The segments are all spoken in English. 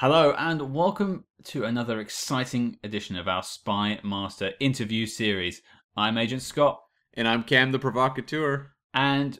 Hello, and welcome to another exciting edition of our Spy Master interview series. I'm Agent Scott, And I'm Cam the Provocateur. and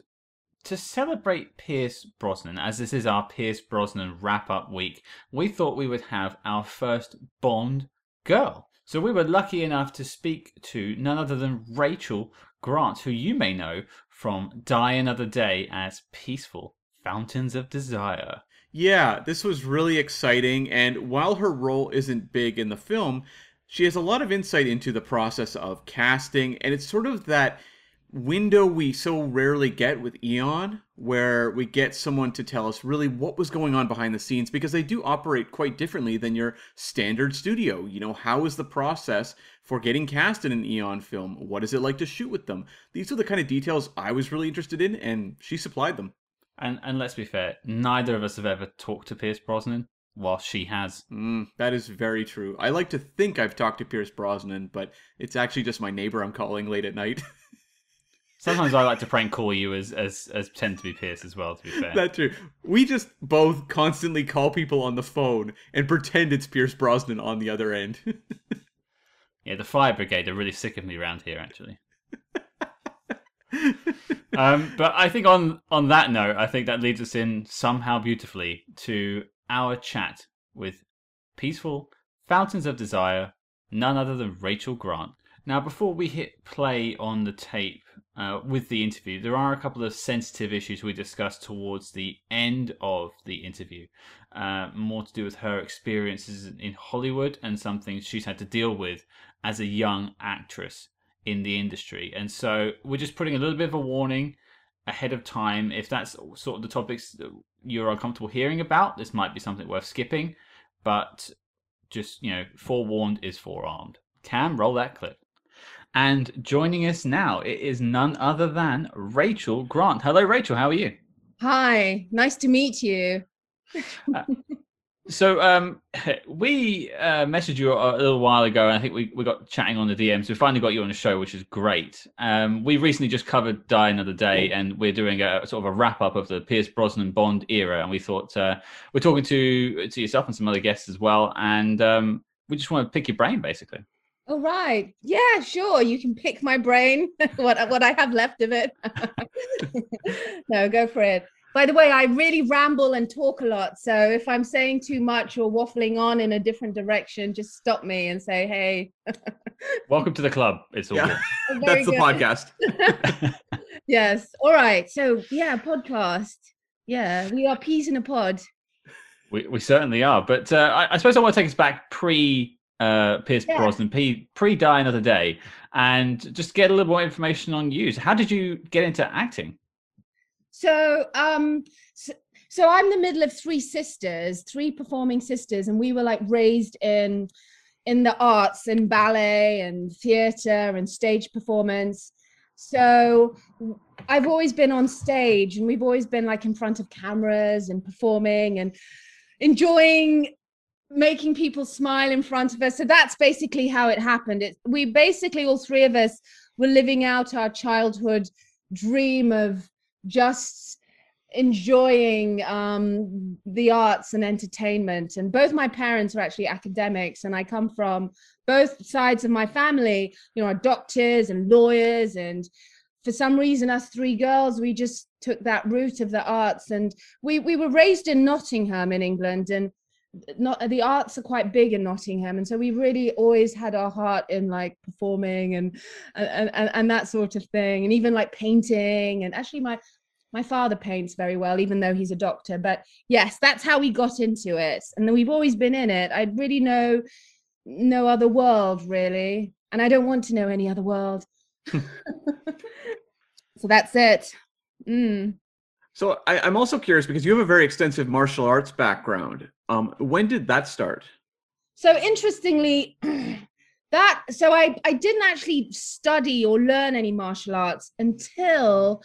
to celebrate Pierce Brosnan, as this is our Pierce Brosnan wrap up week, we thought we would have our first Bond girl. So we were lucky enough to speak to none other than Rachel Grant, who you may know from Die Another Day as Peaceful Fountains of Desire. Yeah, this was really exciting, and while her role isn't big in the film, she has a lot of insight into the process of casting, and it's sort of that window we so rarely get with Eon, where we get someone to tell us really what was going on behind the scenes, because they do operate quite differently than your standard studio. You know, how is the process for getting cast in an Eon film? What is it like to shoot with them? These are the kind of details I was really interested in, and she supplied them. And and let's be fair, neither of us have ever talked to Pierce Brosnan, while she has. Mm, that is very true. I like to think I've talked to Pierce Brosnan, but it's actually just my neighbor I'm calling late at night. Sometimes I like to prank call you as as as pretend to be Pierce as well. To be fair, That's true. We just both constantly call people on the phone and pretend it's Pierce Brosnan on the other end. yeah, the fire brigade are really sick of me around here, actually. um, but I think on on that note, I think that leads us in somehow beautifully to our chat with peaceful fountains of desire, none other than Rachel Grant. Now, before we hit play on the tape uh, with the interview, there are a couple of sensitive issues we discussed towards the end of the interview, uh, more to do with her experiences in Hollywood and some things she's had to deal with as a young actress in the industry. And so we're just putting a little bit of a warning ahead of time. If that's sort of the topics that you're uncomfortable hearing about, this might be something worth skipping. But just, you know, forewarned is forearmed. Cam, roll that clip. And joining us now, it is none other than Rachel Grant. Hello, Rachel. How are you? Hi, nice to meet you. Uh, So um, we uh, messaged you a little while ago, and I think we, we got chatting on the DMs. We finally got you on the show, which is great. Um, we recently just covered Die Another Day, and we're doing a sort of a wrap up of the Pierce Brosnan Bond era. And we thought uh, we're talking to to yourself and some other guests as well, and um, we just want to pick your brain, basically. All right. Yeah, sure. You can pick my brain, what what I have left of it. no, go for it. By the way, I really ramble and talk a lot. So if I'm saying too much or waffling on in a different direction, just stop me and say, hey. Welcome to the club. It's all yeah, Oh, very that's the good. podcast. yes. All right. So yeah, podcast. Yeah, we are peas in a pod. We, we certainly are. But uh, I, I suppose I want to take us back pre uh, Pierce Yeah. Brosnan, pre pre Die Another Day, and just get a little more information on you. So how did you get into acting? So, um, so, so I'm the middle of three sisters, three performing sisters, and we were like raised in in the arts, in ballet and theater and stage performance. So i've always been on stage, and we've always been like in front of cameras and performing and enjoying making people smile in front of us. So that's basically how it happened. It we basically all three of us were living out our childhood dream of just enjoying um, the arts and entertainment. And both my parents are actually academics, and I come from both sides of my family, you know, are doctors and lawyers. And for some reason, us three girls, we just took that route of the arts. And we, we were raised in Nottingham in England, and not the arts are quite big in Nottingham, and so we really always had our heart in like performing and and and, and that sort of thing, and even like painting. And actually, my my father paints very well, even though he's a doctor. But yes, that's how we got into it, and then we've always been in it. I really know no other world really, and I don't want to know any other world. so that's it. Mm. So I, I'm also curious because you have a very extensive martial arts background. Um, when did that start? So interestingly, that so I I didn't actually study or learn any martial arts until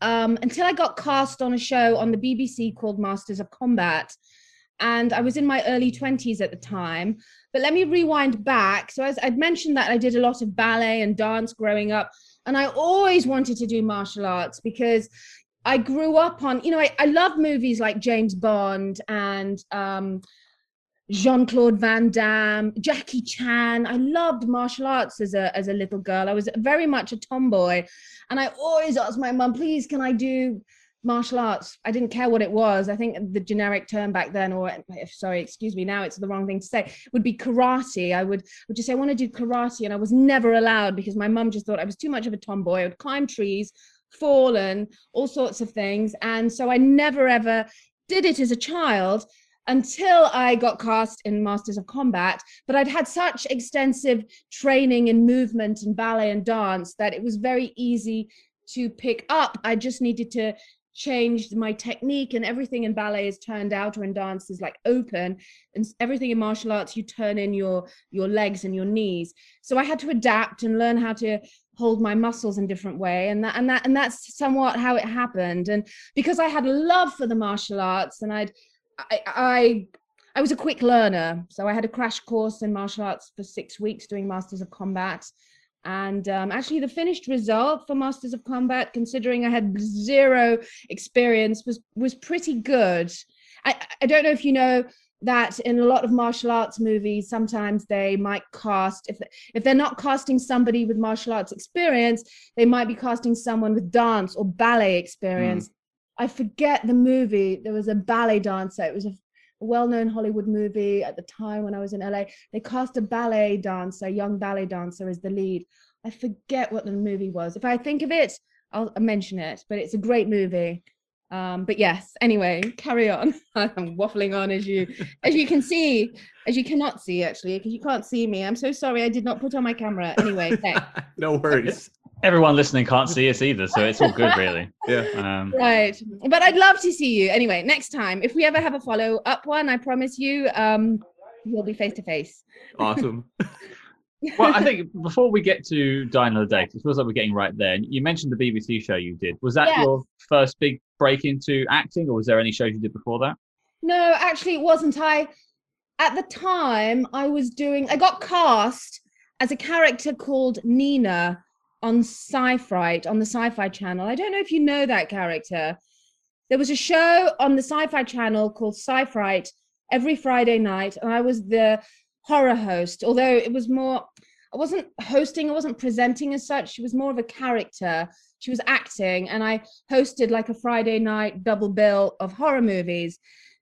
um, until I got cast on a show on the BBC called Masters of Combat, and I was in my early twenties at the time. But let me rewind back. So as I'd mentioned that I did a lot of ballet and dance growing up, and I always wanted to do martial arts because I grew up on, you know, I, I love movies like James Bond and um, Jean Claude Van Damme, Jackie Chan. I loved martial arts as a as a little girl. I was very much a tomboy, and I always asked my mum, "Please, can I do martial arts?" I didn't care what it was. I think the generic term back then, or sorry, excuse me, now it's the wrong thing to say, would be karate. I would would just say I want to do karate, and I was never allowed because my mum just thought I was too much of a tomboy. I would climb trees, fall, and all sorts of things, and so I never ever did it as a child until I got cast in Masters of Combat. But I'd had such extensive training in movement and ballet and dance that it was very easy to pick up. I just needed to change my technique and everything in ballet is turned out or in dance is like open and everything in martial arts you turn in your your legs and your knees so i had to adapt and learn how to hold my muscles in different way and that and that and that's somewhat how it happened and because i had a love for the martial arts and i'd I, I I was a quick learner, so I had a crash course in martial arts for six weeks doing Masters of Combat. And um, actually, the finished result for Masters of Combat, considering I had zero experience, was was pretty good. I, I don't know if you know that in a lot of martial arts movies, sometimes they might cast if if they're not casting somebody with martial arts experience, they might be casting someone with dance or ballet experience. Mm. I forget the movie. There was a ballet dancer. It was a well-known Hollywood movie at the time when I was in LA. They cast a ballet dancer, a young ballet dancer, as the lead. I forget what the movie was. If I think of it, I'll mention it. But it's a great movie. Um, but yes, anyway, carry on. I'm waffling on as you as you can see, as you cannot see actually, because you can't see me. I'm so sorry I did not put on my camera. Anyway, no worries everyone listening can't see us either, so it's all good, really. yeah. Um, right. But I'd love to see you. Anyway, next time, if we ever have a follow up one, I promise you, um, we'll be face to face. Awesome. Well, I think before we get to Die the Day, it feels like we're getting right there. You mentioned the BBC show you did. Was that yes. your first big break into acting, or was there any shows you did before that? No, actually, it wasn't. I, at the time, I was doing, I got cast as a character called Nina on Sci-Fright on the Sci-Fi Channel. I don't know if you know that character. There was a show on the Sci-Fi Channel called Sci-Fright every Friday night, and I was the horror host. Although it was more, I wasn't hosting, I wasn't presenting as such. She was more of a character. She was acting, and I hosted like a Friday night double bill of horror movies.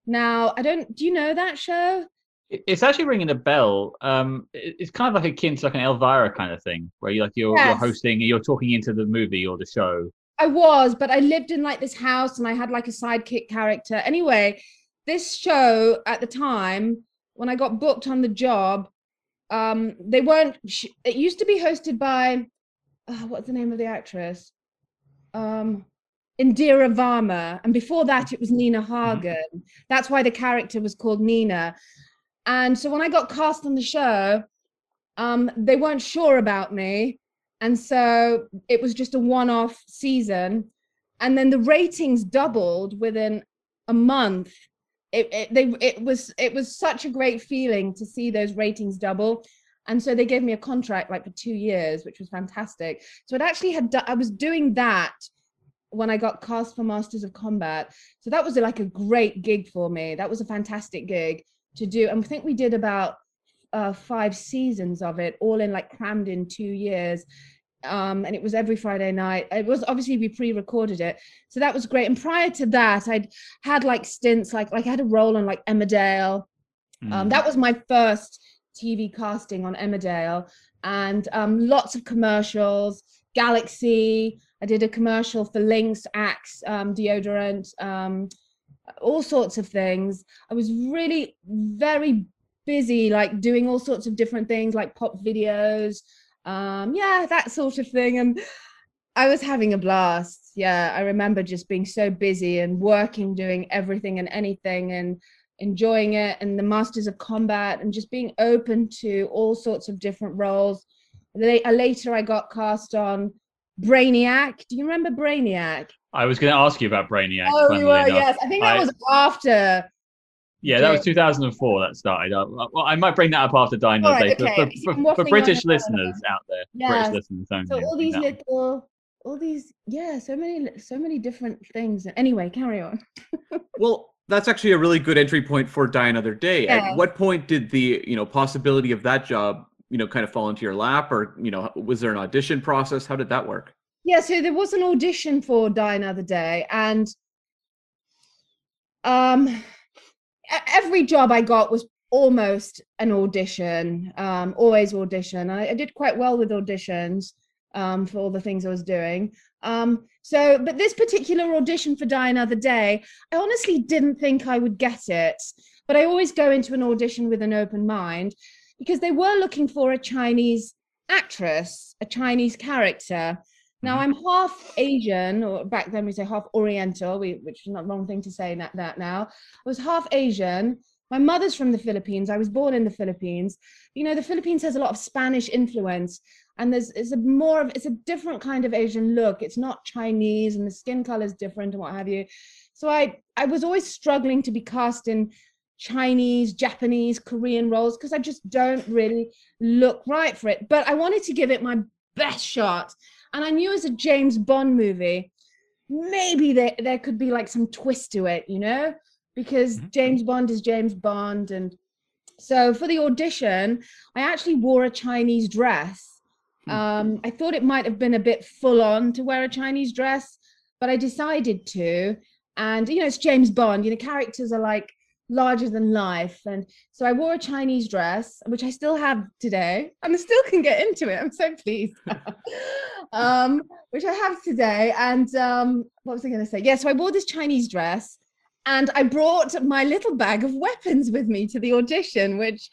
Now, I don't. Do you know that show? It's actually ringing a bell. Um, it's kind of like akin to like an Elvira kind of thing, where you like you're, yes. you're hosting, you're talking into the movie or the show. I was, but I lived in like this house, and I had like a sidekick character. Anyway, this show at the time when I got booked on the job, um, they weren't. It used to be hosted by, uh, what's the name of the actress? Um, Indira Varma, and before that it was Nina mm-hmm. Hagen. That's why the character was called Nina. And so when I got cast on the show, um, they weren't sure about me. And so it was just a one off season. And then the ratings doubled within a month. It, it, they, it was it was such a great feeling to see those ratings double and so they gave me a contract like for two years which was fantastic so it actually had i was doing that when i got cast for masters of combat so that was like a great gig for me that was a fantastic gig to do. And I think we did about uh, five seasons of it, all in like crammed in two years. Um, and it was every Friday night. It was obviously we pre-recorded it, so that was great. And prior to that, I'd had like stints, like like I had a role on like Emmerdale. Mm. Um, that was my first TV casting on Emmerdale, and um, lots of commercials. Galaxy. I did a commercial for Lynx Axe um, deodorant. Um, all sorts of things. I was really very busy, like doing all sorts of different things, like pop videos, um, yeah, that sort of thing. And I was having a blast. Yeah, I remember just being so busy and working, doing everything and anything, and enjoying it. And the Masters of Combat, and just being open to all sorts of different roles. Later, I got cast on Brainiac. Do you remember Brainiac? I was going to ask you about Brainiac. Oh, you were, yes. I think that I, was after. Yeah, that was 2004 that started. I, well, I might bring that up after Dino right, okay. for, for, for, British listeners out there. British listeners only. So all these little, all these, yeah, so many, so many different things. Anyway, carry on. well, that's actually a really good entry point for Die Another Day. Yeah. At what point did the you know possibility of that job you know kind of fall into your lap, or you know was there an audition process? How did that work? Yeah, so there was an audition for Die Another Day, and um, every job I got was almost an audition, um, always audition. I, I did quite well with auditions um, for all the things I was doing. Um, so, but this particular audition for Die Another Day, I honestly didn't think I would get it. But I always go into an audition with an open mind because they were looking for a Chinese actress, a Chinese character. Now Mhm. I'm half Asian, or back then we say half Oriental, we, which is not the wrong thing to say that, that now. I was half Asian. My mother's from the Philippines. I was born in the Philippines. You know, the Philippines has a lot of Spanish influence, and there's it's a more of it's a different kind of Asian look. It's not Chinese, and the skin color is different and what have you. So I I was always struggling to be cast in Chinese, Japanese, Korean roles because I just don't really look right for it. But I wanted to give it my best shot. And I knew as a James Bond movie, maybe there, there could be like some twist to it, you know, because Mhm. James Bond is James Bond. And so for the audition, I actually wore a Chinese dress. Hmm. Um, I thought it might have been a bit full on to wear a Chinese dress, but I decided to. And, you know, it's James Bond, you know, characters are like larger than life. And so I wore a Chinese dress, which I still have today, and I still can get into it. I'm so pleased. um, which I have today. And um, what was I going to say? Yeah, so I wore this Chinese dress, and I brought my little bag of weapons with me to the audition, which,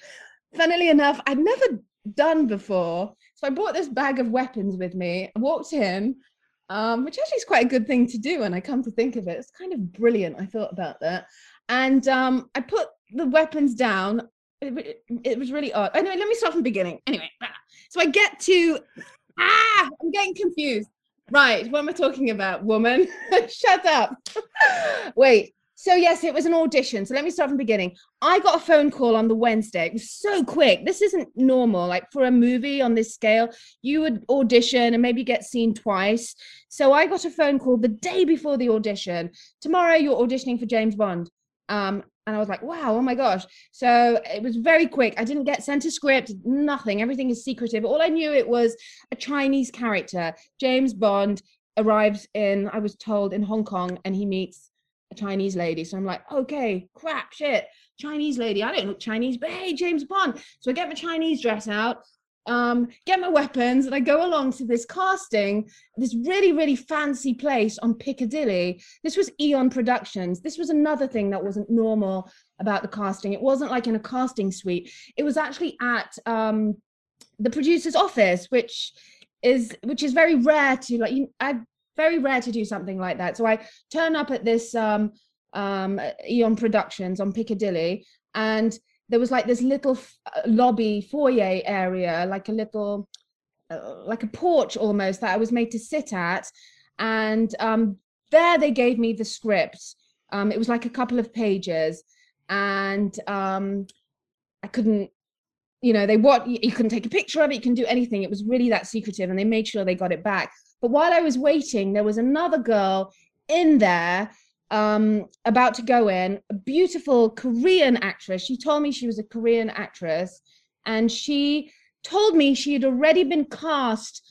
funnily enough, I'd never done before. So I brought this bag of weapons with me. I walked in. Um, which actually is quite a good thing to do when I come to think of it. It's kind of brilliant. I thought about that and um, I put the weapons down. It, it- it was really odd. Anyway, let me start from the beginning. Anyway, ah, so I get to ah, I'm getting confused. Right, what am I talking about, woman? Shut up. Wait. So yes, it was an audition. So let me start from the beginning. I got a phone call on the Wednesday. It was so quick. This isn't normal. Like for a movie on this scale, you would audition and maybe get seen twice. So I got a phone call the day before the audition. Tomorrow you're auditioning for James Bond. Um, and I was like, wow, oh my gosh. So it was very quick. I didn't get sent a script, nothing. Everything is secretive. All I knew it was a Chinese character. James Bond arrives in, I was told, in Hong Kong and he meets a Chinese lady. So I'm like, okay, crap, shit. Chinese lady. I don't look Chinese, but hey, James Bond. So I get my Chinese dress out, um, get my weapons, and I go along to this casting, this really, really fancy place on Piccadilly. This was Eon Productions. This was another thing that wasn't normal about the casting. It wasn't like in a casting suite. It was actually at um, the producer's office, which is which is very rare to like. You, I very rare to do something like that. So I turn up at this um, um, Eon Productions on Piccadilly, and there was like this little uh, lobby foyer area, like a little, uh, like a porch almost that I was made to sit at, and um, there they gave me the script. Um, it was like a couple of pages, and um, I couldn't. You know, they what you you couldn't take a picture of it, you can do anything. It was really that secretive, and they made sure they got it back. But while I was waiting, there was another girl in there um, about to go in, a beautiful Korean actress. She told me she was a Korean actress, and she told me she had already been cast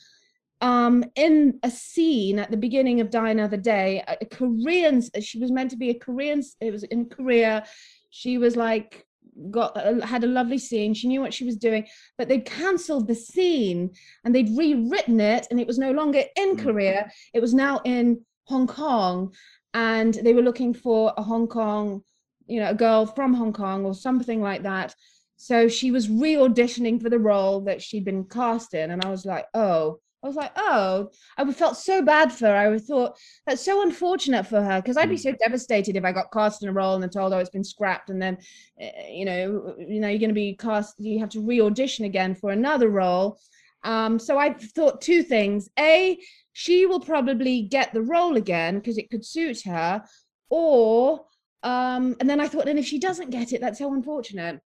um, in a scene at the beginning of Die Another Day. A, Korean, she was meant to be a Korean. It was in Korea. She was like got had a lovely scene. She knew what she was doing, but they'd cancelled the scene and they'd rewritten it, and it was no longer in Mm. Korea. It was now in Hong Kong, and they were looking for a Hong Kong, you know, a girl from Hong Kong or something like that. So she was re-auditioning for the role that she'd been cast in, and I was like, oh. I was like, oh, I felt so bad for her. I thought that's so unfortunate for her because I'd be Mm. so devastated if I got cast in a role and then told, oh, it's been scrapped, and then, uh, you know, you know, you're going to be cast. You have to re-audition again for another role. Um, so I thought two things: a, she will probably get the role again because it could suit her, or, um, and then I thought, and if she doesn't get it, that's so unfortunate.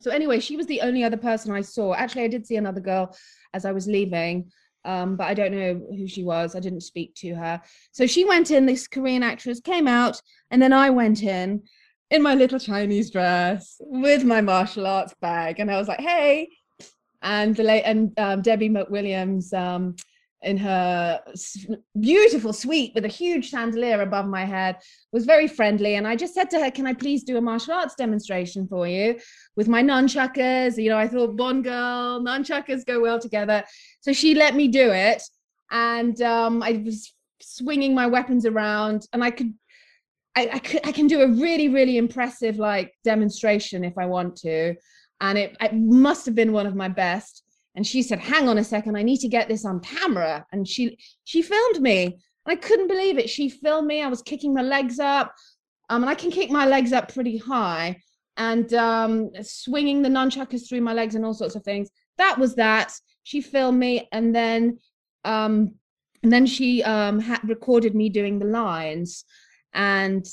So anyway, she was the only other person I saw. Actually, I did see another girl as I was leaving um, but I don't know who she was. I didn't speak to her. So she went in, this Korean actress came out, and then I went in. in my little Chinese dress with my martial arts bag, and I was like, "Hey!" And the late and um, Debbie McWilliams um, in her beautiful suite with a huge chandelier above my head was very friendly. And i just said to her can i please do a martial arts demonstration for you with my nunchuckers? You know i thought bond girl nunchuckers go well together. So she let me do it. And um, i was swinging my weapons around and i could I, I, could, I can do a really really impressive like demonstration if i want to. And it, it must have been one of my best and she said hang on a second i need to get this on camera. And she she filmed me. And i couldn't believe it. She filmed me. I was kicking my legs up. Um, and i can kick my legs up pretty high and um, swinging the nunchuckers through my legs and all sorts of things. That was that. She filmed me and then um, and then she um, had recorded me doing the lines. And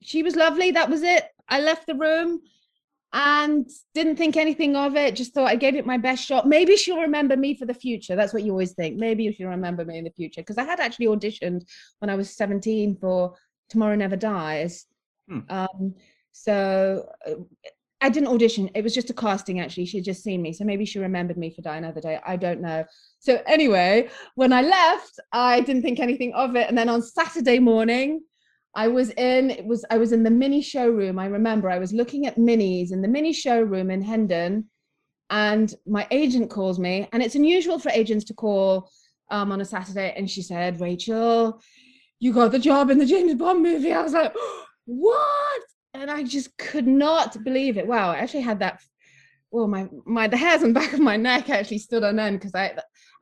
she was lovely. That was it. I left the room and didn't think anything of it. Just thought I gave it my best shot. Maybe she'll remember me for the future. That's what you always think. Maybe she'll remember me in the future. Because I had actually auditioned when I was 17 for Tomorrow Never Dies. Hmm. Um, so uh, I didn't audition. It was just a casting, actually. She'd just seen me. So maybe she remembered me for Die Another Day. I don't know. So anyway, when I left, I didn't think anything of it. And then on Saturday morning, I was in it was I was in the mini showroom. I remember I was looking at minis in the mini showroom in Hendon, and my agent calls me, and it's unusual for agents to call um, on a Saturday, and she said, "Rachel, you got the job in the James Bond movie." I was like, "What?" And I just could not believe it. Wow, I actually had that. Well, my my the hairs on the back of my neck actually stood on end because I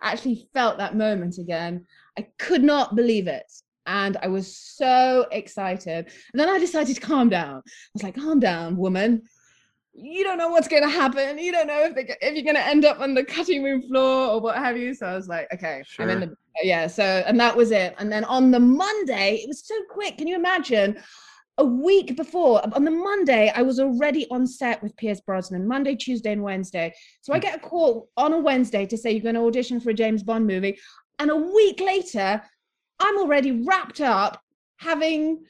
actually felt that moment again. I could not believe it and I was so excited. And then I decided to calm down. I was like, calm down, woman. You don't know what's going to happen. You don't know if, they, if you're going to end up on the cutting room floor or what have you. So I was like, okay, sure. I'm in the yeah. So and that was it. And then on the Monday, it was so quick. Can you imagine? A week before, on the Monday, I was already on set with Pierce Brosnan. Monday, Tuesday, and Wednesday. So I hmm. get a call on a Wednesday to say you're going to audition for a James Bond movie, and a week later, I'm already wrapped up having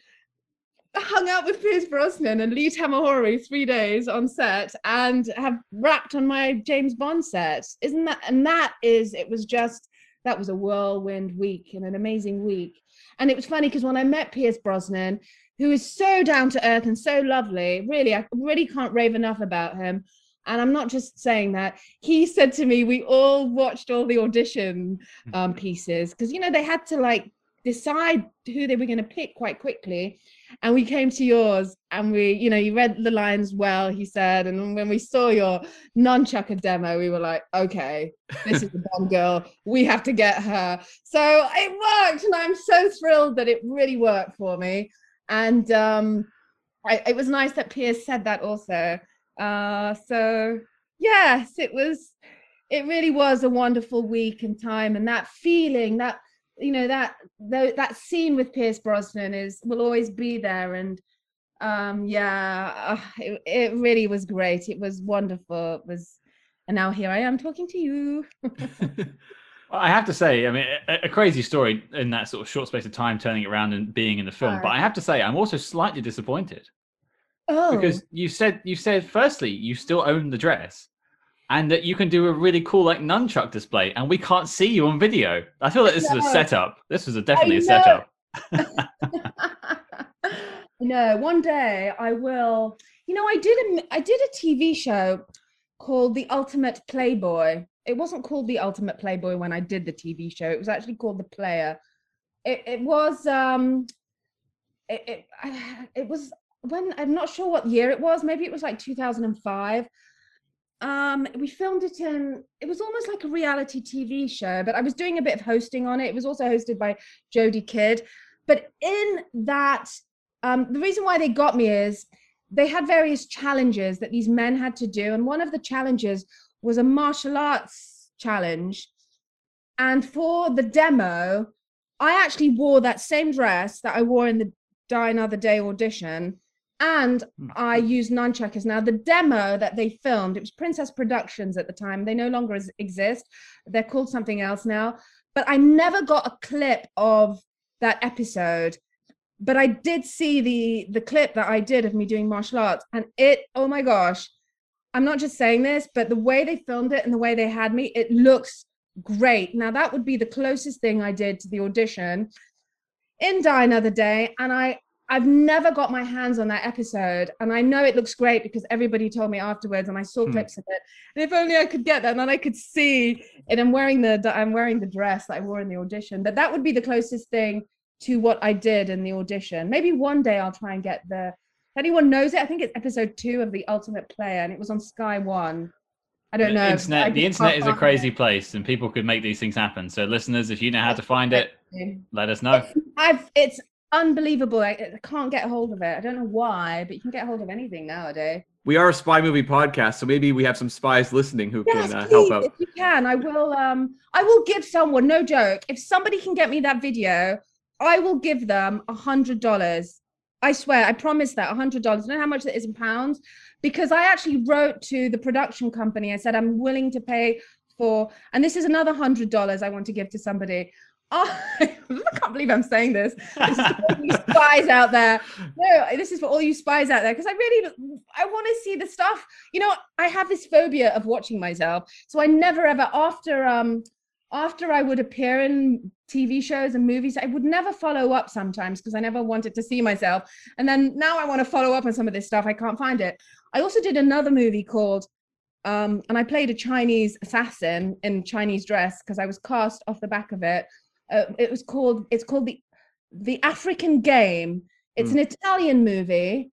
hung out with Pierce Brosnan and Lee Tamahori three days on set and have wrapped on my James Bond set. Isn't that and that is it was just that was a whirlwind week and an amazing week. And it was funny because when I met Pierce Brosnan, who is so down to earth and so lovely, really, I really can't rave enough about him. And I'm not just saying that. He said to me, we all watched all the audition um, pieces because you know they had to like decide who they were going to pick quite quickly and we came to yours and we you know you read the lines well he said and when we saw your nunchucker demo we were like okay this is the bomb girl. We have to get her. So it worked and i'm so thrilled that it really worked for me. And um I, it was nice that pierce said that also. Uh so yes it was it really was a wonderful week and time and that feeling that you know that that scene with Pierce Brosnan is will always be there and um yeah uh, it, it really was great. It was wonderful. It was and now here I am talking to you. I have to say, I mean, a, a, crazy story in that sort of short space of time, turning it around and being in the film. But I have to say, I'm also slightly disappointed. Oh, because you said you said firstly you still own the dress, and that you can do a really cool like nunchuck display, and we can't see you on video. I feel like this is a setup. This was a, definitely a setup. no, one day I will. You know, I did a I did a TV show called The Ultimate Playboy. It wasn't called The Ultimate Playboy when I did the TV show. It was actually called The Player. It, it was um, it, it it was when I'm not sure what year it was. Maybe it was like 2005 um we filmed it in it was almost like a reality tv show but i was doing a bit of hosting on it. It was also hosted by jodie kidd. But in that um the reason why they got me is they had various challenges that these men had to do and one of the challenges was a martial arts challenge. And for the demo i actually wore that same dress that i wore in the die another day audition and. I used nunchuckers. Now, the demo that they filmed, it was Princess Productions at the time. They no longer exist. They're called something else now. But I never got a clip of that episode. but I did see the the clip that I did of me doing martial arts, and it oh my gosh, I'm not just saying this, but the way they filmed it and the way they had me, it looks great. Now that would be the closest thing I did to the audition in Die Another Day, and I I've never got my hands on that episode, and I know it looks great because everybody told me afterwards, and I saw Hmm. clips of it. And if only I could get that, and then I could see. And I'm wearing the I'm wearing the dress that I wore in the audition. But that would be the closest thing to what I did in the audition. Maybe one day I'll try and get the. If anyone knows it, I think it's episode two of the Ultimate Player, and it was on Sky One. I don't the know. Internet, the internet is a crazy place, and people could make these things happen. So, listeners, if you know how to find it, it. let us know. I've it's unbelievable. I, I can't get a hold of it. I don't know why, but you can get a hold of anything nowadays. We are a spy movie podcast, so maybe we have some spies listening who Yes, can uh, help out. if you can, I will. Um, I will give someone. No joke. If somebody can get me that video, I will give them a hundred dollars. I swear, I promise that a hundred dollars. I know how much that is in pounds, because I actually wrote to the production company. I said I'm willing to pay for, and this is another hundred dollars I want to give to somebody. Oh, I can't believe I'm saying this. This is for all you spies out there. No, this is for all you spies out there because I really I want to see the stuff. You know, I have this phobia of watching myself, so I never ever after um after I would appear in TV shows and movies, I would never follow up sometimes because I never wanted to see myself. And then now I want to follow up on some of this stuff. I can't find it. I also did another movie called um, and I played a Chinese assassin in Chinese dress because I was cast off the back of it. Uh, it was called it's called the the African Game. It's an Italian movie,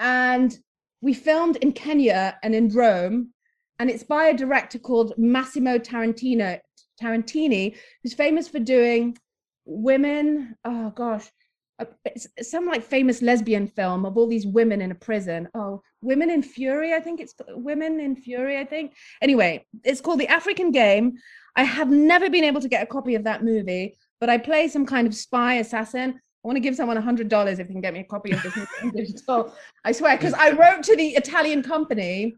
and we filmed in Kenya and in Rome, and it's by a director called Massimo Tarantino Tarantini, who's famous for doing women. Oh gosh, uh, some like famous lesbian film of all these women in a prison. Oh, Women in Fury, I think it's Women in Fury, I think. Anyway, it's called The African Game. I have never been able to get a copy of that movie, but I play some kind of spy assassin. I want to give someone a hundred dollars if they can get me a copy of this digital. I swear, because I wrote to the Italian company,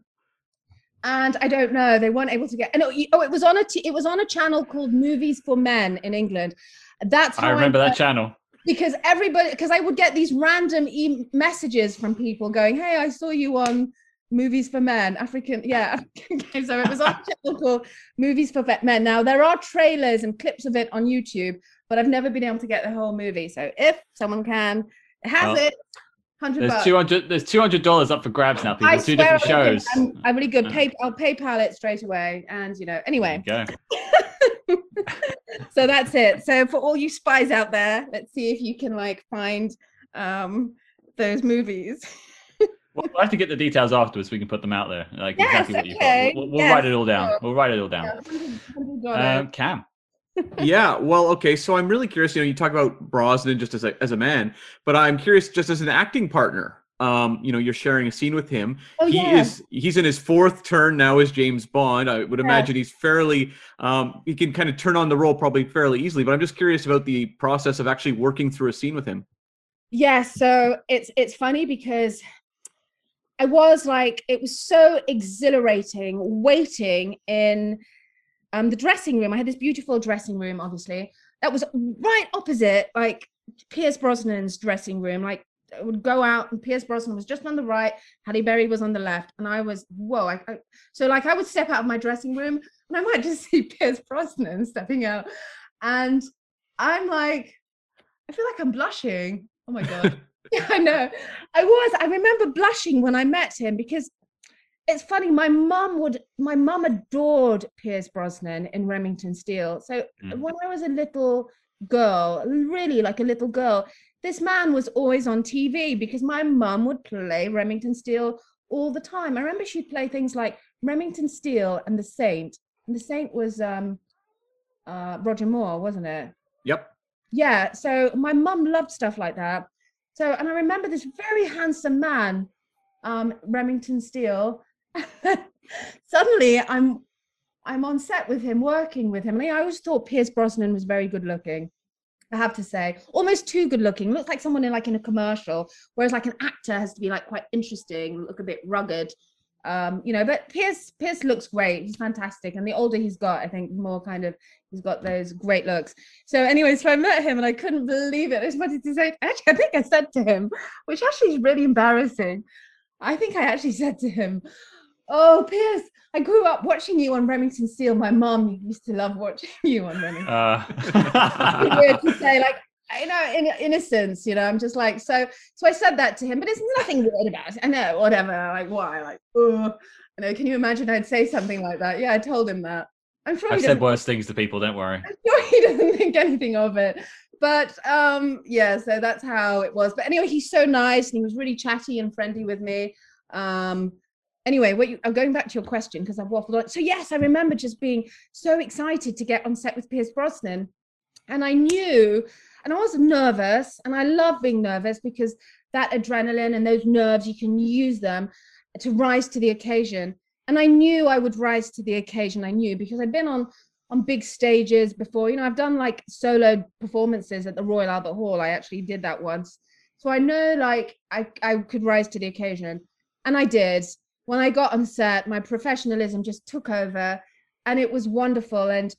and I don't know, they weren't able to get. And it, oh, it was on a t- it was on a channel called Movies for Men in England. That's how I remember know- that channel. Because everybody because i would get these random e- messages from people going hey i saw you on movies for men african yeah so it was on channel called movies for men. Now there are trailers and clips of it on youtube but i've never been able to get the whole movie so if someone can has it 100 There's two hundred. There's two hundred dollars up for grabs now. People, I two different shows. I'm, I'm really good. Pay, I'll PayPal it straight away, and you know. Anyway, you go. so that's it. So for all you spies out there, let's see if you can like find um those movies. We'll have to get the details afterwards. so We can put them out there, like Yes, exactly what you've okay, got. We'll, we'll yes, write it all down. We'll write it all down. $100. Um, Cam, yeah, well, okay. So I'm really curious. You know, you talk about Brosnan just as a as a man, but I'm curious just as an acting partner. Um, you know, you're sharing a scene with him. oh he yeah. is he's in his fourth turn now as James Bond. I would Yeah. imagine he's fairly um he can kind of turn on the role probably fairly easily, but I'm just curious about the process of actually working through a scene with him. Yeah, so it's it's funny because I was like, it was so exhilarating waiting in um the dressing room. I had this beautiful dressing room, obviously, that was right opposite like Pierce Brosnan's dressing room. Like I would go out and Pierce Brosnan was just on the right, Halle Berry was on the left, and I was whoa. I, I so like I would step out of my dressing room and I might just see Pierce Brosnan stepping out, and I'm like, I feel like I'm blushing. Oh my god. Yeah, I know. I was. I remember blushing when I met him because it's funny. My mum would. My mum adored Pierce Brosnan in Remington Steele. So Mm. when I was a little girl, really like a little girl, this man was always on TV because my mum would play Remington Steele all the time. I remember she'd play things like Remington Steele and The Saint. And The Saint was um, uh, Roger Moore, wasn't it? Yep. yeah so my mum loved stuff like that so and i remember this very handsome man um remington steele suddenly i'm i'm on set with him working with him and i always thought pierce brosnan was very good looking i have to say almost too good looking looks like someone in like in a commercial whereas like an actor has to be like quite interesting look a bit rugged um, you know, but Pierce Pierce looks great. He's fantastic, and the older he's got, I think more kind of he's got those great looks. So, anyway, so I met him, and I couldn't believe it. I just wanted to say, actually, I think I said to him, which actually is really embarrassing. I think I actually said to him, "Oh, Pierce, I grew up watching you on Remington Steele. My mom used to love watching you on Remington." Uh, weird to say, like you know, in innocence, you know, I'm just like, so, so I said that to him, but it's nothing weird about it. I know, whatever. Like, why? Like, oh, you know, can you imagine I'd say something like that? Yeah, I told him that. I'm sure I've said worse things to people. Don't worry. I'm sure he doesn't think anything of it. But um, yeah, so that's how it was. But anyway, he's so nice and he was really chatty and friendly with me. Um, anyway, what you, I'm going back to your question because I've waffled on. So yes, I remember just being so excited to get on set with Pierce Brosnan, and I knew and I was nervous, and I love being nervous because that adrenaline and those nerves, you can use them to rise to the occasion. And I knew I would rise to the occasion. I knew because I'd been on on big stages before. You know, I've done like solo performances at the Royal Albert Hall. I actually did that once. So I know like I, I could rise to the occasion. And I did. When I got on set, my professionalism just took over and it was wonderful. And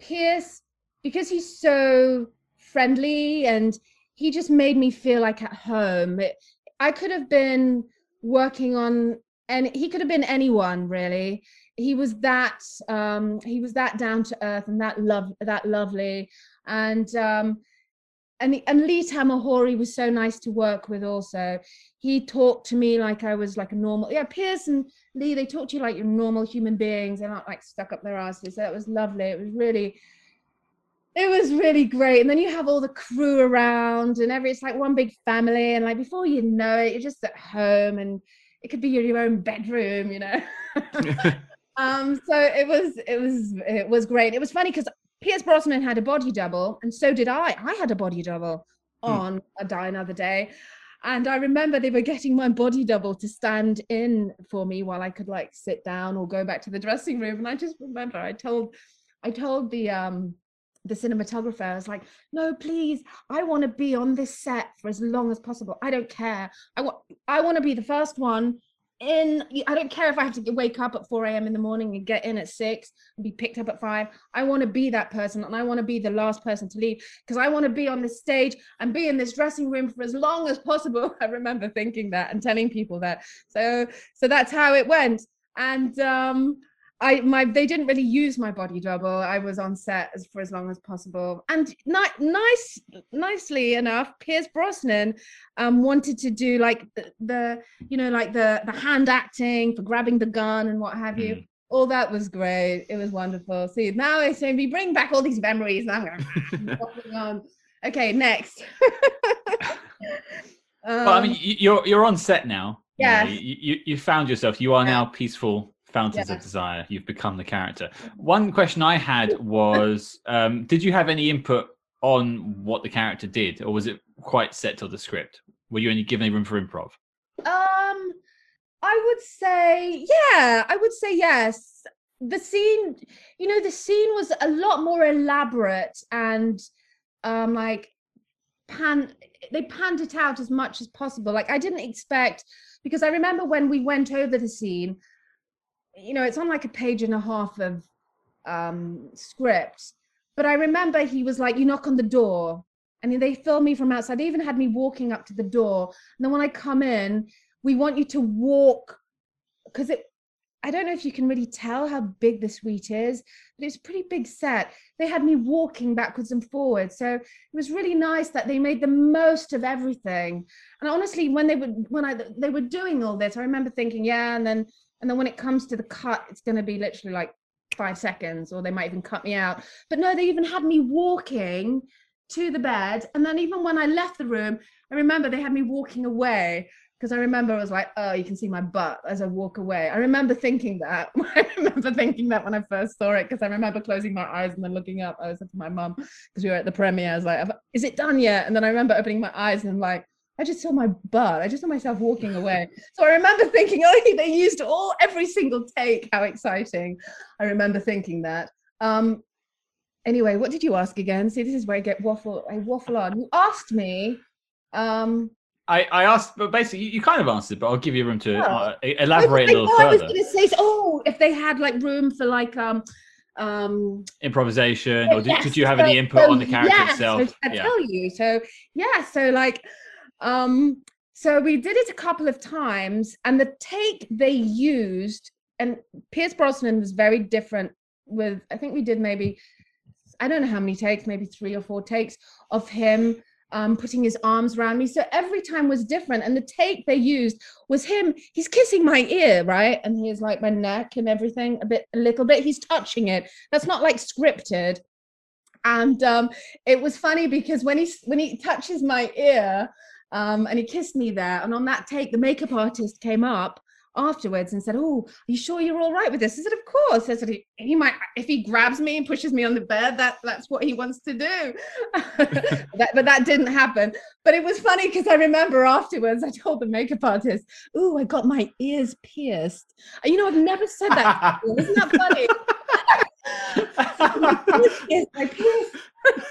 Pierce, because he's so friendly and he just made me feel like at home. It, I could have been working on and he could have been anyone really. He was that um he was that down to earth and that love that lovely and um and and Lee Tamahori was so nice to work with also. He talked to me like I was like a normal yeah, Pierce and Lee, they talk to you like you're normal human beings. They're not like stuck up their asses. So that was lovely. It was really it was really great. And then you have all the crew around and every it's like one big family. And like before you know it, you're just at home and it could be your, your own bedroom, you know. um, so it was it was it was great. It was funny because Pierce Brosnan had a body double, and so did I. I had a body double Hmm. on a Die Another Day. And I remember they were getting my body double to stand in for me while I could like sit down or go back to the dressing room. And I just remember I told I told the um the cinematographer, I was like, no, please, I want to be on this set for as long as possible. I don't care. I want I want to be the first one in I don't care if I have to wake up at 4 a.m. in the morning and get in at six and be picked up at five. I want to be that person and I want to be the last person to leave because I want to be on this stage and be in this dressing room for as long as possible. I remember thinking that and telling people that. So so that's how it went. And um I my they didn't really use my body double. I was on set as for as long as possible, and ni- nice, nicely enough, Pierce Brosnan um wanted to do like the, the you know like the the hand acting for grabbing the gun and what have you. Mm. All that was great. It was wonderful. See now it's saying we bring back all these memories. Now I'm going on. Okay, next. Well, I Um, mean, you- you're you're on set now. You know, You, you, you found yourself. You are Yeah. now peaceful fountains Yeah. of desire. You've become the character. One question I had was, um, did you have any input on what the character did, or was it quite set to the script? Were you only given any room for improv? Um, I would say, yeah, I would say yes. The scene, you know, the scene was a lot more elaborate and um like pan they panned it out as much as possible. Like I didn't expect because I remember when we went over the scene, you know, it's on like a page and a half of um script. But I remember he was like, you knock on the door. And they filmed me from outside. They even had me walking up to the door. And then when I come in, we want you to walk because it I don't know if you can really tell how big the suite is, but it's a pretty big set. They had me walking backwards and forwards. So it was really nice that they made the most of everything. And honestly, when they were when I they were doing all this, I remember thinking, yeah, and then and then when it comes to the cut, it's gonna be literally like five seconds, or they might even cut me out. But no, they even had me walking to the bed. And then even when I left the room, I remember they had me walking away because I remember I was like, oh, you can see my butt as I walk away. I remember thinking that. I remember thinking that when I first saw it because I remember closing my eyes and then looking up. I said to my mum because we were at the premiere. I was like, is it done yet? And then I remember opening my eyes and like, I just saw my butt. I just saw myself walking away. So I remember thinking, oh, they used all every single take. How exciting! I remember thinking that. Um, anyway, what did you ask again? See, this is where I get waffle. I waffle on. You asked me. Um, I, I asked, but basically, you, you kind of answered, but I'll give you room to Oh. uh, elaborate a I, little thought I was further. going to say, oh, if they had like room for like um um Improvisation, or did, yes, did you have so- any input so, on the character yeah, itself? I yeah. tell you. So yeah, so like um so we did it a couple of times and the take they used and Pierce Brosnan was very different with I think we did maybe I don't know how many takes, maybe three or four takes of him um, putting his arms around me. So every time was different. And the take they used was him, he's kissing my ear, right? And he's like my neck and everything a bit, a little bit. He's touching it. That's not like scripted. And um, it was funny because when he when he touches my ear um, and he kissed me there, and on that take, the makeup artist came up afterwards and said, "Oh, are you sure you're all right with this?" I said, "Of course." I said, "He, he might if he grabs me and pushes me on the bed, that that's what he wants to do." that, but that didn't happen. But it was funny because I remember afterwards, I told the makeup artist, "Oh, I got my ears pierced." And, you know, I've never said that. Isn't that funny? yes, I pierced.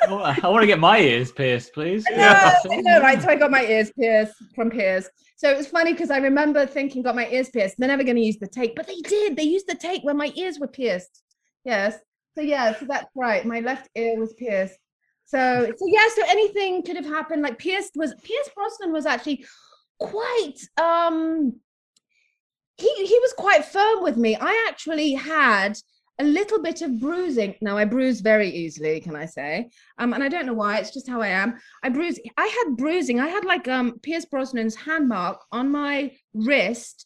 I want to get my ears pierced, please. Know, I know, right? So I got my ears pierced from Pierce. So it was funny because I remember thinking, got my ears pierced. They're never going to use the tape, but they did. They used the tape when my ears were pierced. Yes. So yeah, so that's right. My left ear was pierced. So so yeah, so anything could have happened. Like Pierce was Pierce Brosnan was actually quite um he he was quite firm with me. I actually had a little bit of bruising. Now I bruise very easily, can I say? Um, and I don't know why. It's just how I am. I bruise. I had bruising. I had like um Pierce Brosnan's hand mark on my wrist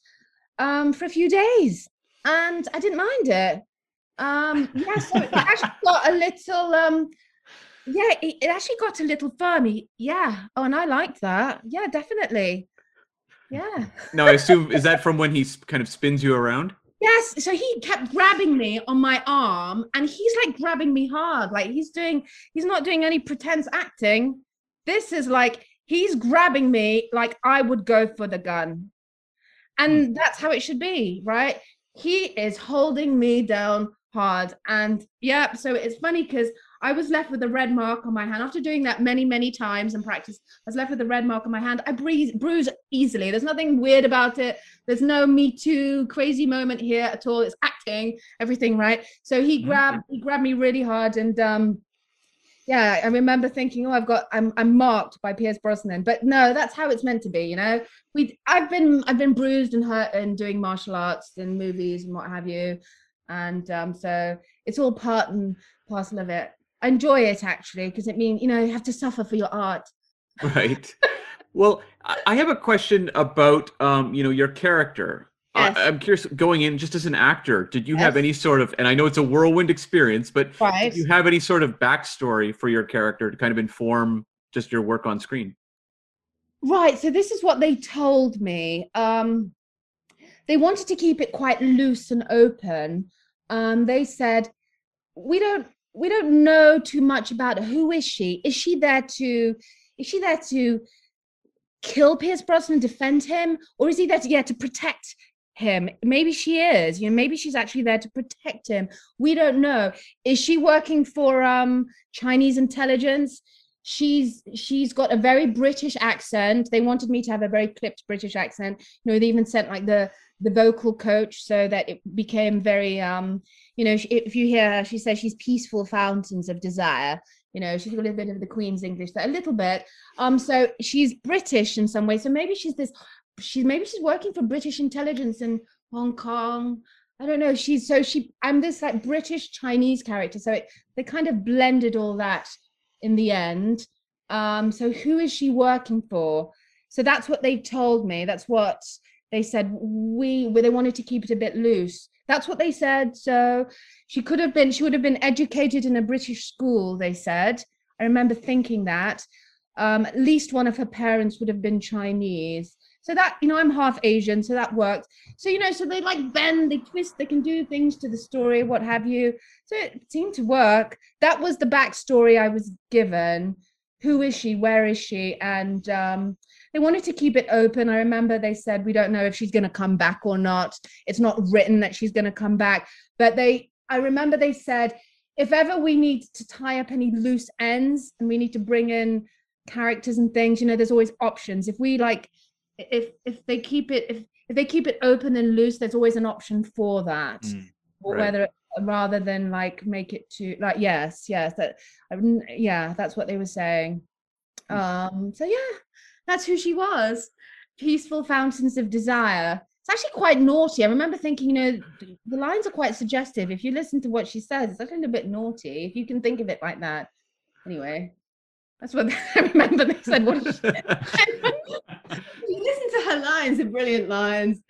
um for a few days, and I didn't mind it. Um, yeah, so it actually got a little um. Yeah, it, it actually got a little firmy. Yeah. Oh, and I liked that. Yeah, definitely. Yeah. Now, I assume is that from when he kind of spins you around? Yes, so he kept grabbing me on my arm and he's like grabbing me hard. Like he's doing, he's not doing any pretense acting. This is like he's grabbing me like I would go for the gun. And hmm. that's how it should be, right? He is holding me down hard. And yeah, so it's funny because I was left with a red mark on my hand after doing that many, many times in practice. I was left with a red mark on my hand. I bruise, bruise easily. There's nothing weird about it. There's no me too crazy moment here at all. It's acting, everything right. So he Mhm. grabbed, he grabbed me really hard, and um, yeah, I remember thinking, oh, I've got, I'm, I'm marked by Pierce Brosnan. But no, that's how it's meant to be. You know, we, I've been, I've been bruised and hurt and doing martial arts and movies and what have you, and um, so it's all part and parcel of it. Enjoy it actually because it means you know you have to suffer for your art. Right. well, I have a question about um, you know, your character. Yes. I, I'm curious, going in just as an actor, did you have any sort of, and I know it's a whirlwind experience, but Right. did you have any sort of backstory for your character to kind of inform just your work on screen? Right. So this is what they told me. Um, they wanted to keep it quite loose and open. Um, they said, "We don't, we don't know too much about who is she. Is she there to, is she there to kill Pierce Brosnan, defend him, or is he there to, yeah, to protect him? Maybe she is. You know, maybe she's actually there to protect him. We don't know. Is she working for um Chinese intelligence? she's she's got a very british accent they wanted me to have a very clipped british accent you know they even sent like the the vocal coach so that it became very um you know if you hear her she says she's peaceful fountains of desire you know she's got a little bit of the queen's english there a little bit um so she's british in some way so maybe she's this she's maybe she's working for british intelligence in hong kong i don't know she's so she i'm this like british chinese character so it they kind of blended all that in the end. Um, so who is she working for? So that's what they told me. That's what they said. We well, they wanted to keep it a bit loose. That's what they said. So she could have been, she would have been educated in a British school, they said. I remember thinking that. Um, at least one of her parents would have been Chinese. So that, you know, I'm half Asian, so that worked. So, you know, so they like bend, they twist, they can do things to the story, what have you. So it seemed to work. That was the backstory I was given. Who is she? Where is she? And um, they wanted to keep it open. I remember they said, we don't know if she's going to come back or not. It's not written that she's going to come back. But they, I remember they said, if ever we need to tie up any loose ends and we need to bring in characters and things, you know, there's always options. If we like, if if they keep it if if they keep it open and loose, there's always an option for that. Mm, or right. whether rather than like make it to like yes yes that yeah that's what they were saying Mm. um so yeah that's who she was. Peaceful fountains of desire. It's actually quite naughty. I remember thinking you know the lines are quite suggestive. If you listen to what she says it's actually a bit naughty if you can think of it like that. Anyway that's what i remember they said "What?" she you listen to her lines they're brilliant lines.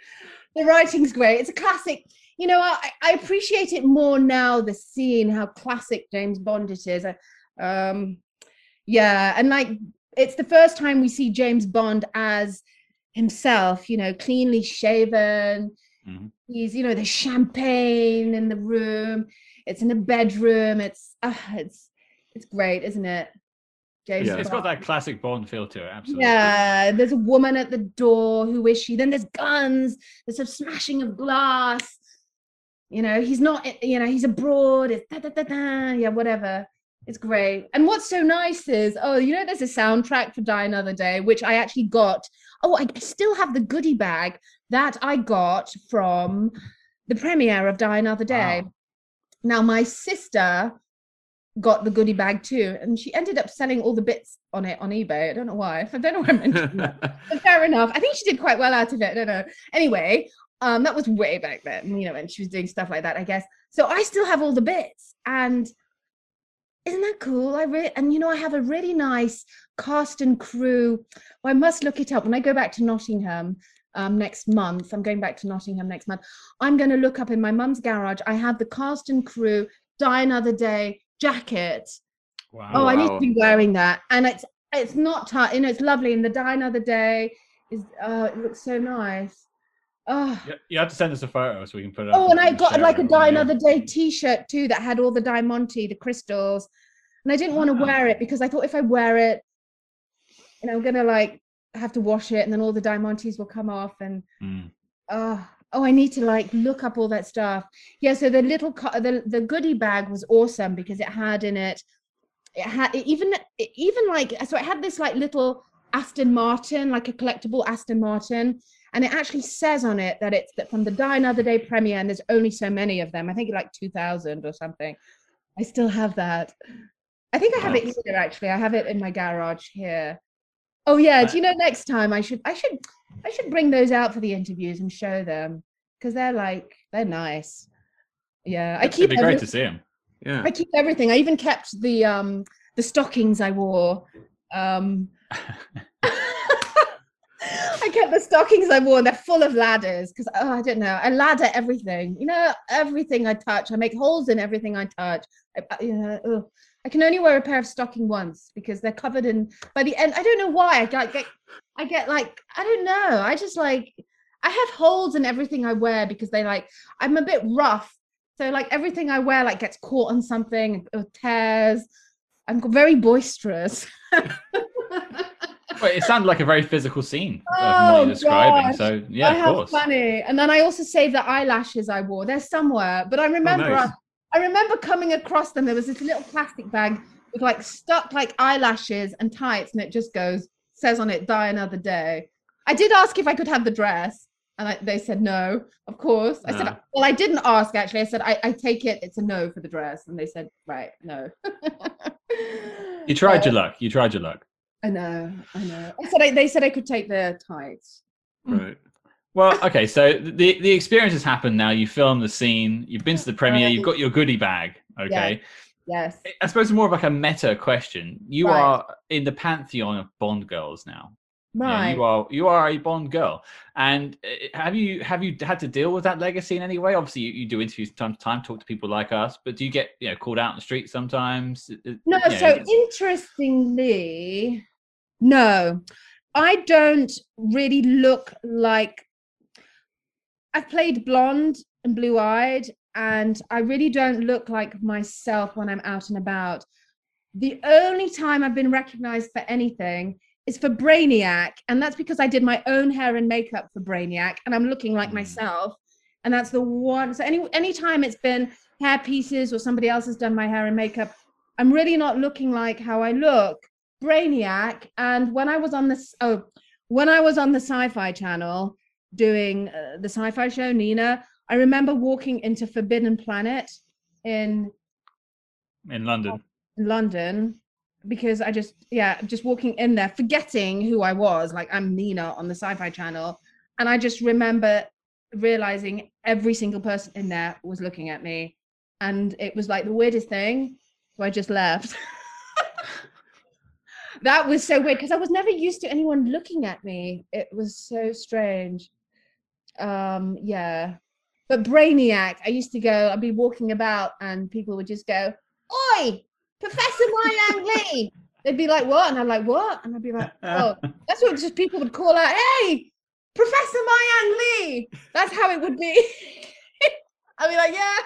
The writing's great. It's a classic you know I, I appreciate it more now the scene how classic james bond it is. I- um yeah and like it's the first time we see james bond as himself you know cleanly shaven Mhm. he's you know the champagne in the room it's in the bedroom it's uh, it's it's great isn't it james Yeah. It's got that classic Bond feel to it, absolutely. Yeah, there's a woman at the door. Who is she? Then there's guns. There's a smashing of glass. You know, he's not. You know, he's abroad. It's da, da, da, da, yeah, whatever. It's great. And what's so nice is, oh, you know, there's a soundtrack for Die Another Day, which I actually got. Oh, I still have the goodie bag that I got from the premiere of Die Another Day. Wow. Now, my sister got the goodie bag too, and she ended up selling all the bits on it on eBay. I don't know why. I don't know why I mentioned that. But fair enough. I think she did quite well out of it. I don't know. Anyway, um, that was way back then, you know, when she was doing stuff like that, I guess. So I still have all the bits. And isn't that cool? I re- and you know, I have a really nice cast and crew. Well, I must look it up when I go back to Nottingham um, next month. I'm going back to Nottingham next month. I'm going to look up in my mum's garage. I have the cast and crew Die Another Day jacket Wow. Oh, I need to be wearing that. And it's it's not tight, you know, it's lovely. And the die another day is uh it looks so nice. Oh, You- have to send us a photo so we can put it up. oh, and I got like a die another day t-shirt too that had all the diamante, the crystals. And I didn't want to Ah. wear it because I thought if I wear it, you know, I'm gonna like have to wash it and then all the diamantes will come off and. Mm. oh oh i need to like look up all that stuff yeah so the little co- the, the goodie bag was awesome because it had in it it had it even it even like so it had this like little aston martin like a collectible aston martin and it actually says on it that it's that from the die another day premiere and there's only so many of them i think like 2000 or something i still have that i think i have it here actually i have it in my garage here oh yeah do you know next time i should i should i should bring those out for the interviews and show them because they're like they're nice yeah i keep. It'd be great every- to see them. yeah. I keep everything. I even kept the um the stockings I wore. Um I kept the stockings I wore, they're full of ladders because oh, I don't know. I ladder everything. You know, everything I touch. I make holes in everything I touch. I, you know, ugh. I can only wear a pair of stocking once because they're covered in. By the end, I don't know why. I get, get I get like I don't know. I just like I have holes in everything I wear because they like I'm a bit rough. So like everything I wear like gets caught on something or tears. I'm very boisterous. It sounded like a very physical scene Oh, what you're describing. gosh. So yeah, of course. funny. And then I also saved the eyelashes I wore. They're somewhere, but I oh, remember nice. I, I remember coming across them. There was this little plastic bag with like stuck like eyelashes and tights, and it just goes says on it "Die another day." I did ask if I could have the dress, and I, they said no. Of course, I said. Well, I didn't ask actually. I said I, I take it. It's a no for the dress, and they said right, no. You tried your luck. You tried your luck. I know, I know. I said I, they said I could take their tights. Right. Well, okay, so the the experience has happened now. You filmed the scene. You've been to the premiere. You've got your goodie bag. Okay. Yes. I suppose more of like a meta question. You Right. are in the pantheon of Bond girls now. Yeah, Right. you are you are a Bond girl, and uh, have you have you had to deal with that legacy in any way? Obviously, you, you do interviews from time to time, talk to people like us, but do you get you know called out in the street sometimes? No, you know, so it's- interestingly, no, I don't really look like I've played blonde and blue eyed, and I really don't look like myself when I'm out and about. The only time I've been recognized for anything is for Brainiac, and that's because I did my own hair and makeup for Brainiac, and I'm looking like Mm. myself. And that's the one. So any anytime it's been hair pieces or somebody else has done my hair and makeup, I'm really not looking like how I look. Brainiac, and when I was on this, oh, when I was on the Sci-Fi Channel doing uh, the Sci-Fi show Nina, I remember walking into Forbidden Planet in in London. London because I just yeah just walking in there forgetting who I was like I'm Nina on the Sci-Fi Channel and I just remember realizing every single person in there was looking at me and it was like the weirdest thing so I just left that was so weird because I was never used to anyone looking at me it was so strange um yeah but Brainiac I used to go I'd be walking about and people would just go oi Professor Myang Lee. They'd be like, what? And I'm like, what? And I'd be like, oh, that's what just people would call out, hey, Professor Myang Lee. That's how it would be. I'd be like, yeah.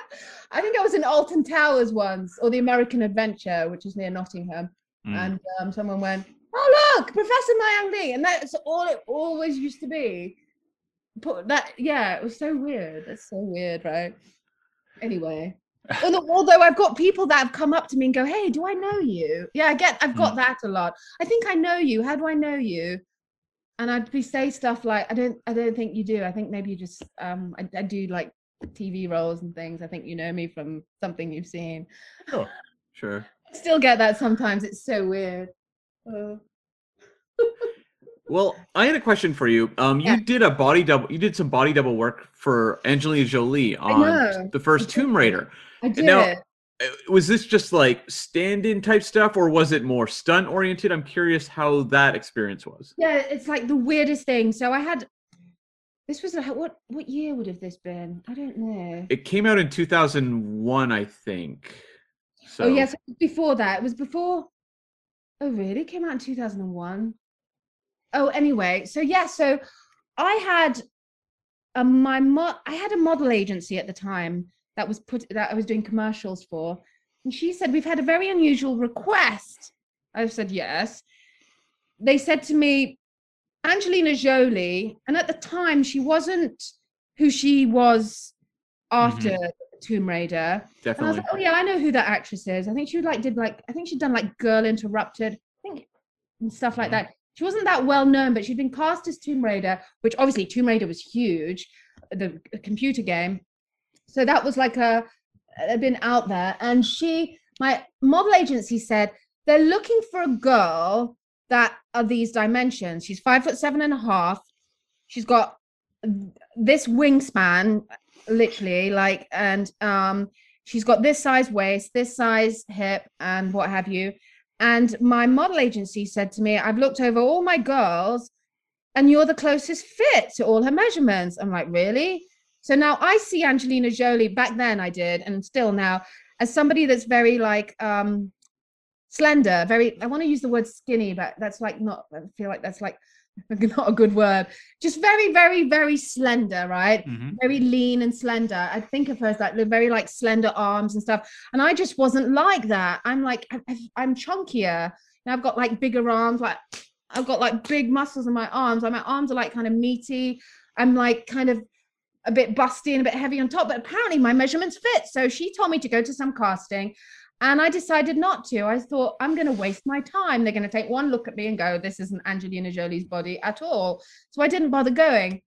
I think I was in Alton Towers once, or the American Adventure, which is near Nottingham. Mm. And um, someone went, oh, look, Professor Myang Lee. And that's all it always used to be. But that, yeah, it was so weird. That's so weird, right? Anyway although, although I've got people that have come up to me and go, "Hey, do I know you?" Yeah, I get, I've got Mm. that a lot. I think I know you. How do I know you? And I'd be say stuff like, "I don't, I don't think you do. I think maybe you just, um, I, I do like TV roles and things. I think you know me from something you've seen." Sure. Sure. Still get that sometimes. It's so weird. Uh, Well, I had a question for you. Um, you Yeah. did a body double. You did some body double work for Angelina Jolie on the first. Tomb Raider. I did. now- Uh, Was this just like stand-in type stuff, or was it more stunt oriented? I'm curious how that experience was. yeah, it's like the weirdest thing. So I had. This was like what? What year would have this been? I don't know. It came out in 2001, I think. Oh, so Oh yes, before that. It was before. Oh really? It came out in two thousand and one. Oh, anyway, so yeah, so I had a my mo- I had a model agency at the time that was put that I was doing commercials for, and she said we've had a very unusual request. I said yes. They said to me, Angelina Jolie, and at the time she wasn't who she was mm-hmm. after Tomb Raider. And I was like, oh yeah, I know who that actress is. I think she like did like I think she'd done like Girl Interrupted, I think, and stuff like Mhm. that. She wasn't that well known, but she'd been cast as Tomb Raider, which obviously Tomb Raider was huge, the uh, computer game. So that was like a had been out there, and she, my model agency said they're looking for a girl that are these dimensions. She's five foot seven and a half. She's got this wingspan, literally, like, and um, she's got this size waist, this size hip, and what have you. And my model agency said to me, I've looked over all my girls, and you're the closest fit to all her measurements. I'm like, really? So now I see Angelina Jolie. Back then I did, and still now, as somebody that's very like um slender, very I want to use the word skinny, but that's like not I feel like that's like not a good word. Just very, very, very slender, right? Mhm. very lean and slender. I think of her as like the very like slender arms and stuff. And I just wasn't like that. I'm like i'm chunkier. And I've got like bigger arms. Like I've got like big muscles in my arms. Like my arms are like kind of meaty. I'm like kind of a bit busty and a bit heavy on top. But apparently my measurements fit. So she told me to go to some casting. And I decided not to. I thought I'm going to waste my time. They're going to take one look at me and go, "This isn't Angelina Jolie's body at all." So I didn't bother going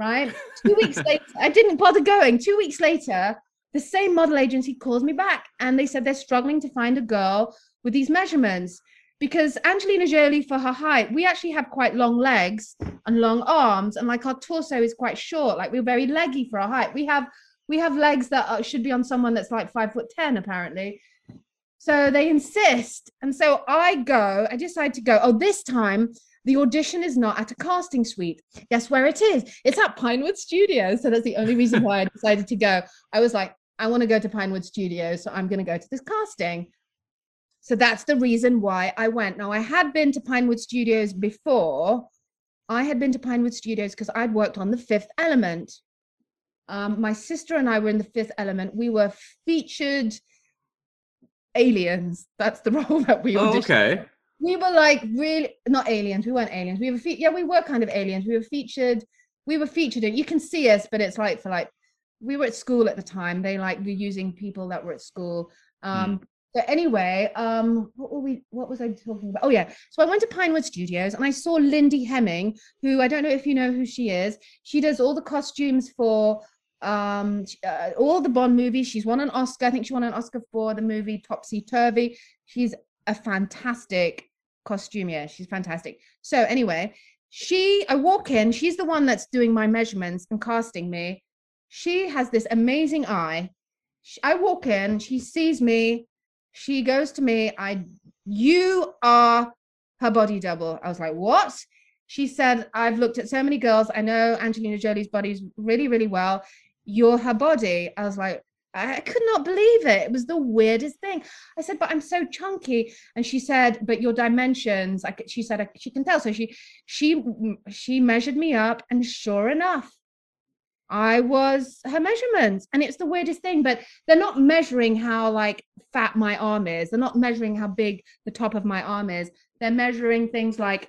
right? Two weeks later, I didn't bother going. Two weeks later, the same model agency calls me back and they said they're struggling to find a girl with these measurements because Angelina Jolie, for her height, we actually have quite long legs and long arms, and like our torso is quite short. Like we're very leggy for our height. We have we have legs that are, should be on someone that's like five foot ten, apparently. So they insist, and so I go. I decide to go. Oh, this time the audition is not at a casting suite. Guess where it is? It's at Pinewood Studios. So that's the only reason why I decided to go. I was like, I want to go to Pinewood Studios, so I'm going to go to this casting. So that's the reason why I went. Now, I had been to Pinewood Studios before. I had been to Pinewood Studios because I'd worked on The Fifth Element. Um, my sister and I were in The Fifth Element. We were featured aliens. That's the role that we Oh, auditioned okay. we were like really not aliens we weren't aliens we were fe- yeah we were kind of aliens we were featured we were featured in you can see us but it's like for like we were at school at the time they like were using people that were at school um So anyway, um, what were we? What was I talking about? Oh yeah. So I went to Pinewood Studios and I saw Lindy Hemming, who I don't know if you know who she is. She does all the costumes for um uh, all the Bond movies. She's won an Oscar. I think she won an Oscar for the movie Topsy Turvy. She's a fantastic costumier. She's fantastic. So anyway, she I walk in. She's the one that's doing my measurements and casting me. She has this amazing eye. I walk in. She sees me she goes to me, I you are her body double. I was like, what? She said, I've looked at so many girls. I know Angelina Jolie's body's really, really well. You're her body. I was like, I could not believe it. It was the weirdest thing. I said, but I'm so chunky. And she said, but your dimensions, I, she said, she can tell. So she, she, she measured me up and sure enough, I was her measurements. And it's the weirdest thing, but they're not measuring how like fat my arm is. They're not measuring how big the top of my arm is. They're measuring things like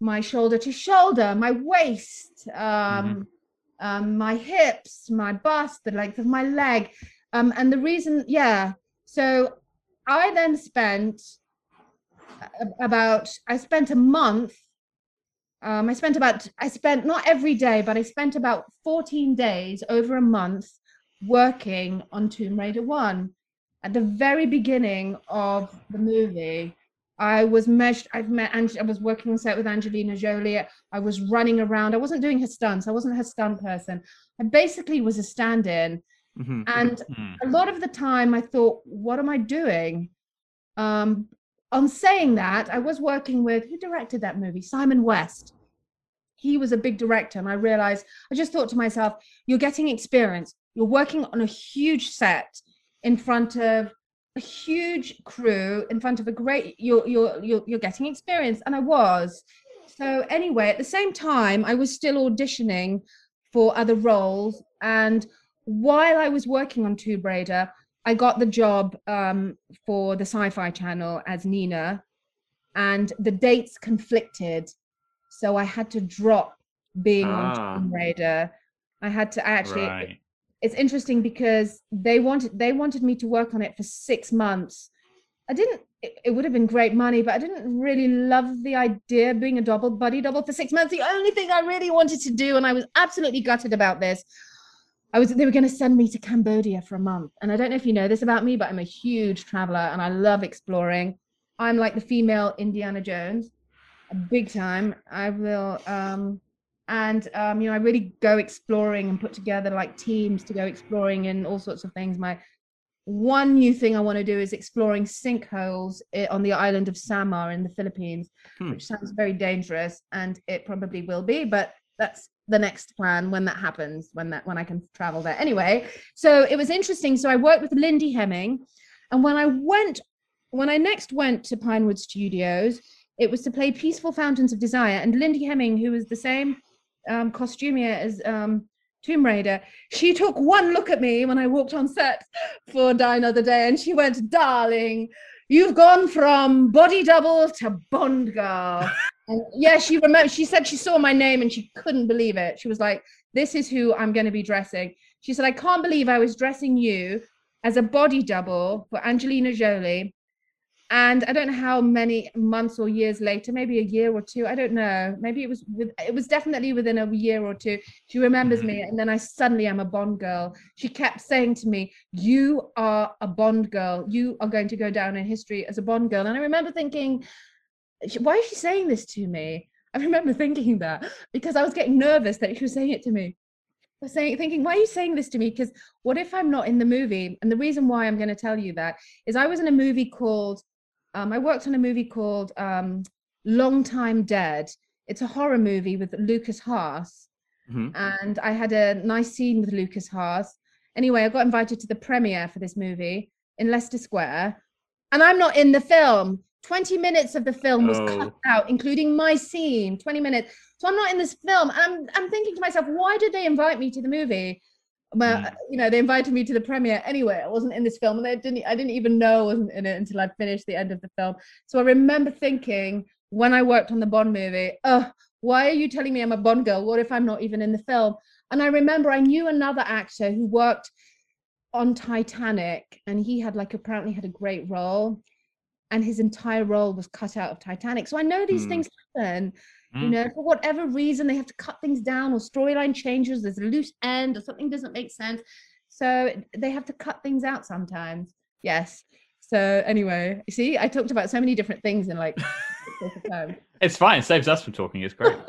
my shoulder to shoulder, my waist, um, mm-hmm. Um, my hips, my bust, the length of my leg. Um, and the reason, yeah. So I then spent about, I spent a month um, I spent about, I spent not every day, but I spent about 14 days over a month working on Tomb Raider 1. At the very beginning of the movie, I was measured, I've met, I was working on set with Angelina Jolie. I was running around. I wasn't doing her stunts. I wasn't her stunt person. I basically was a stand in. Mm-hmm. And mm-hmm. a lot of the time I thought, what am I doing? Um, on saying that, I was working with who directed that movie? Simon West. He was a big director, and I realized I just thought to myself, you're getting experience. You're working on a huge set in front of a huge crew, in front of a great. You're you're you're, you're getting experience, and I was. So anyway, at the same time, I was still auditioning for other roles, and while I was working on Tomb Raider, I got the job um, for the Sci Fi Channel as Nina, and the dates conflicted. So I had to drop being ah. on Tomb Raider. I had to actually. Right. It's interesting because they wanted they wanted me to work on it for six months. I didn't. It, it would have been great money, but I didn't really love the idea of being a double buddy double for six months. The only thing I really wanted to do, and I was absolutely gutted about this, I was they were going to send me to Cambodia for a month. And I don't know if you know this about me, but I'm a huge traveler and I love exploring. I'm like the female Indiana Jones, big time. I will um and um you know I really go exploring and put together like teams to go exploring and all sorts of things. My one new thing I want to do is exploring sinkholes eh, on the island of Samar in the Philippines, hmm. which sounds very dangerous and it probably will be, but that's the next plan when that happens when that when i can travel there anyway so it was interesting so i worked with lindy hemming and when i went when i next went to pinewood studios it was to play peaceful fountains of desire and lindy hemming who was the same um, costumier as um, tomb raider she took one look at me when i walked on set for die another day and she went darling you've gone from body double to bond girl and yeah, she remember she said she saw my name and she couldn't believe it. She was like, This is who I'm gonna be dressing. She said, I can't believe I was dressing you as a body double for Angelina Jolie. And I don't know how many months or years later, maybe a year or two, I don't know. Maybe it was with it was definitely within a year or two. She remembers me, mm-hmm. and then I suddenly am a Bond girl. She kept saying to me, You are a Bond girl. You are going to go down in history as a Bond girl. And I remember thinking, why is she saying this to me? I remember thinking that because I was getting nervous that she was saying it to me. I was saying, thinking, why are you saying this to me? Because what if I'm not in the movie? And the reason why I'm going to tell you that is I was in a movie called, um, I worked on a movie called um, Long Time Dead. It's a horror movie with Lukas Haas. Mm-hmm. And I had a nice scene with Lukas Haas. Anyway, I got invited to the premiere for this movie in Leicester Square. And I'm not in the film. 20 minutes of the film was oh. cut out, including my scene, 20 minutes. So I'm not in this film. I'm I'm thinking to myself, why did they invite me to the movie? Well, mm. you know, they invited me to the premiere anyway. I wasn't in this film, and they didn't. I didn't even know I wasn't in it until I'd finished the end of the film. So I remember thinking when I worked on the Bond movie, oh, why are you telling me I'm a Bond girl? What if I'm not even in the film? And I remember I knew another actor who worked on Titanic, and he had like apparently had a great role, and his entire role was cut out of Titanic. So I know these Hmm. things happen. You Mm. know, for whatever reason, they have to cut things down, or storyline changes. There's a loose end, or something doesn't make sense. So they have to cut things out sometimes. Yes. So anyway, you see, I talked about so many different things in like. a. It's fine. It saves us from talking. It's great.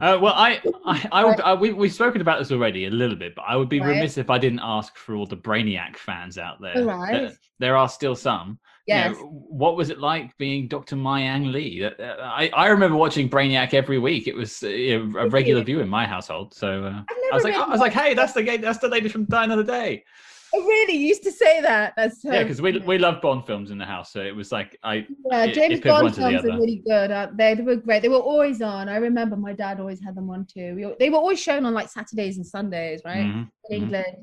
Uh, well, I, I, I would, I, we, we've spoken about this already a little bit, but I would be Right. remiss if I didn't ask for all the Brainiac fans out there. Right. Uh, there are still some. You know, yes. what was it like being Dr. Mayang Lee? Uh, I, I remember watching Brainiac every week. It was uh, know, a regular view in my household. So uh, I was like, I was like, hey, that's the that's the lady from Die Another Day. Really? Used to say that. That's so Yeah, because we we love Bond films in the house, so it was like I Yeah, it- James it Bond films are really good. aren't they? they were great. They were always on. I remember my dad always had them on too. We, they were always shown on like Saturdays and Sundays, right? Mhm, In mhm. England.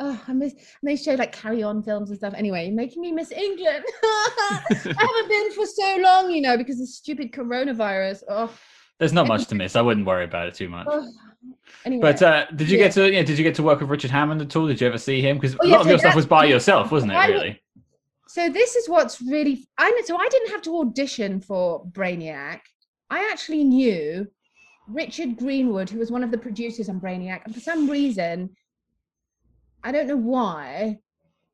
Oh, I miss. And they showed like Carry On films and stuff. Anyway, you're making me miss England. I haven't been for so long, you know, because of stupid coronavirus. Oh, There's not much to miss. I wouldn't worry about it too much. oh. Anyway, But uh, did you Yeah. get to yeah? Did you get to work with Richard Hammond at all? Did you ever see him? Because Oh, a yeah, lot of so your stuff was by yourself, wasn't it? I- Really? so this is what's really I. So I didn't have to audition for Brainiac. I actually knew Richard Greenwood, who was one of the producers on Brainiac, and for some reason, I don't know why,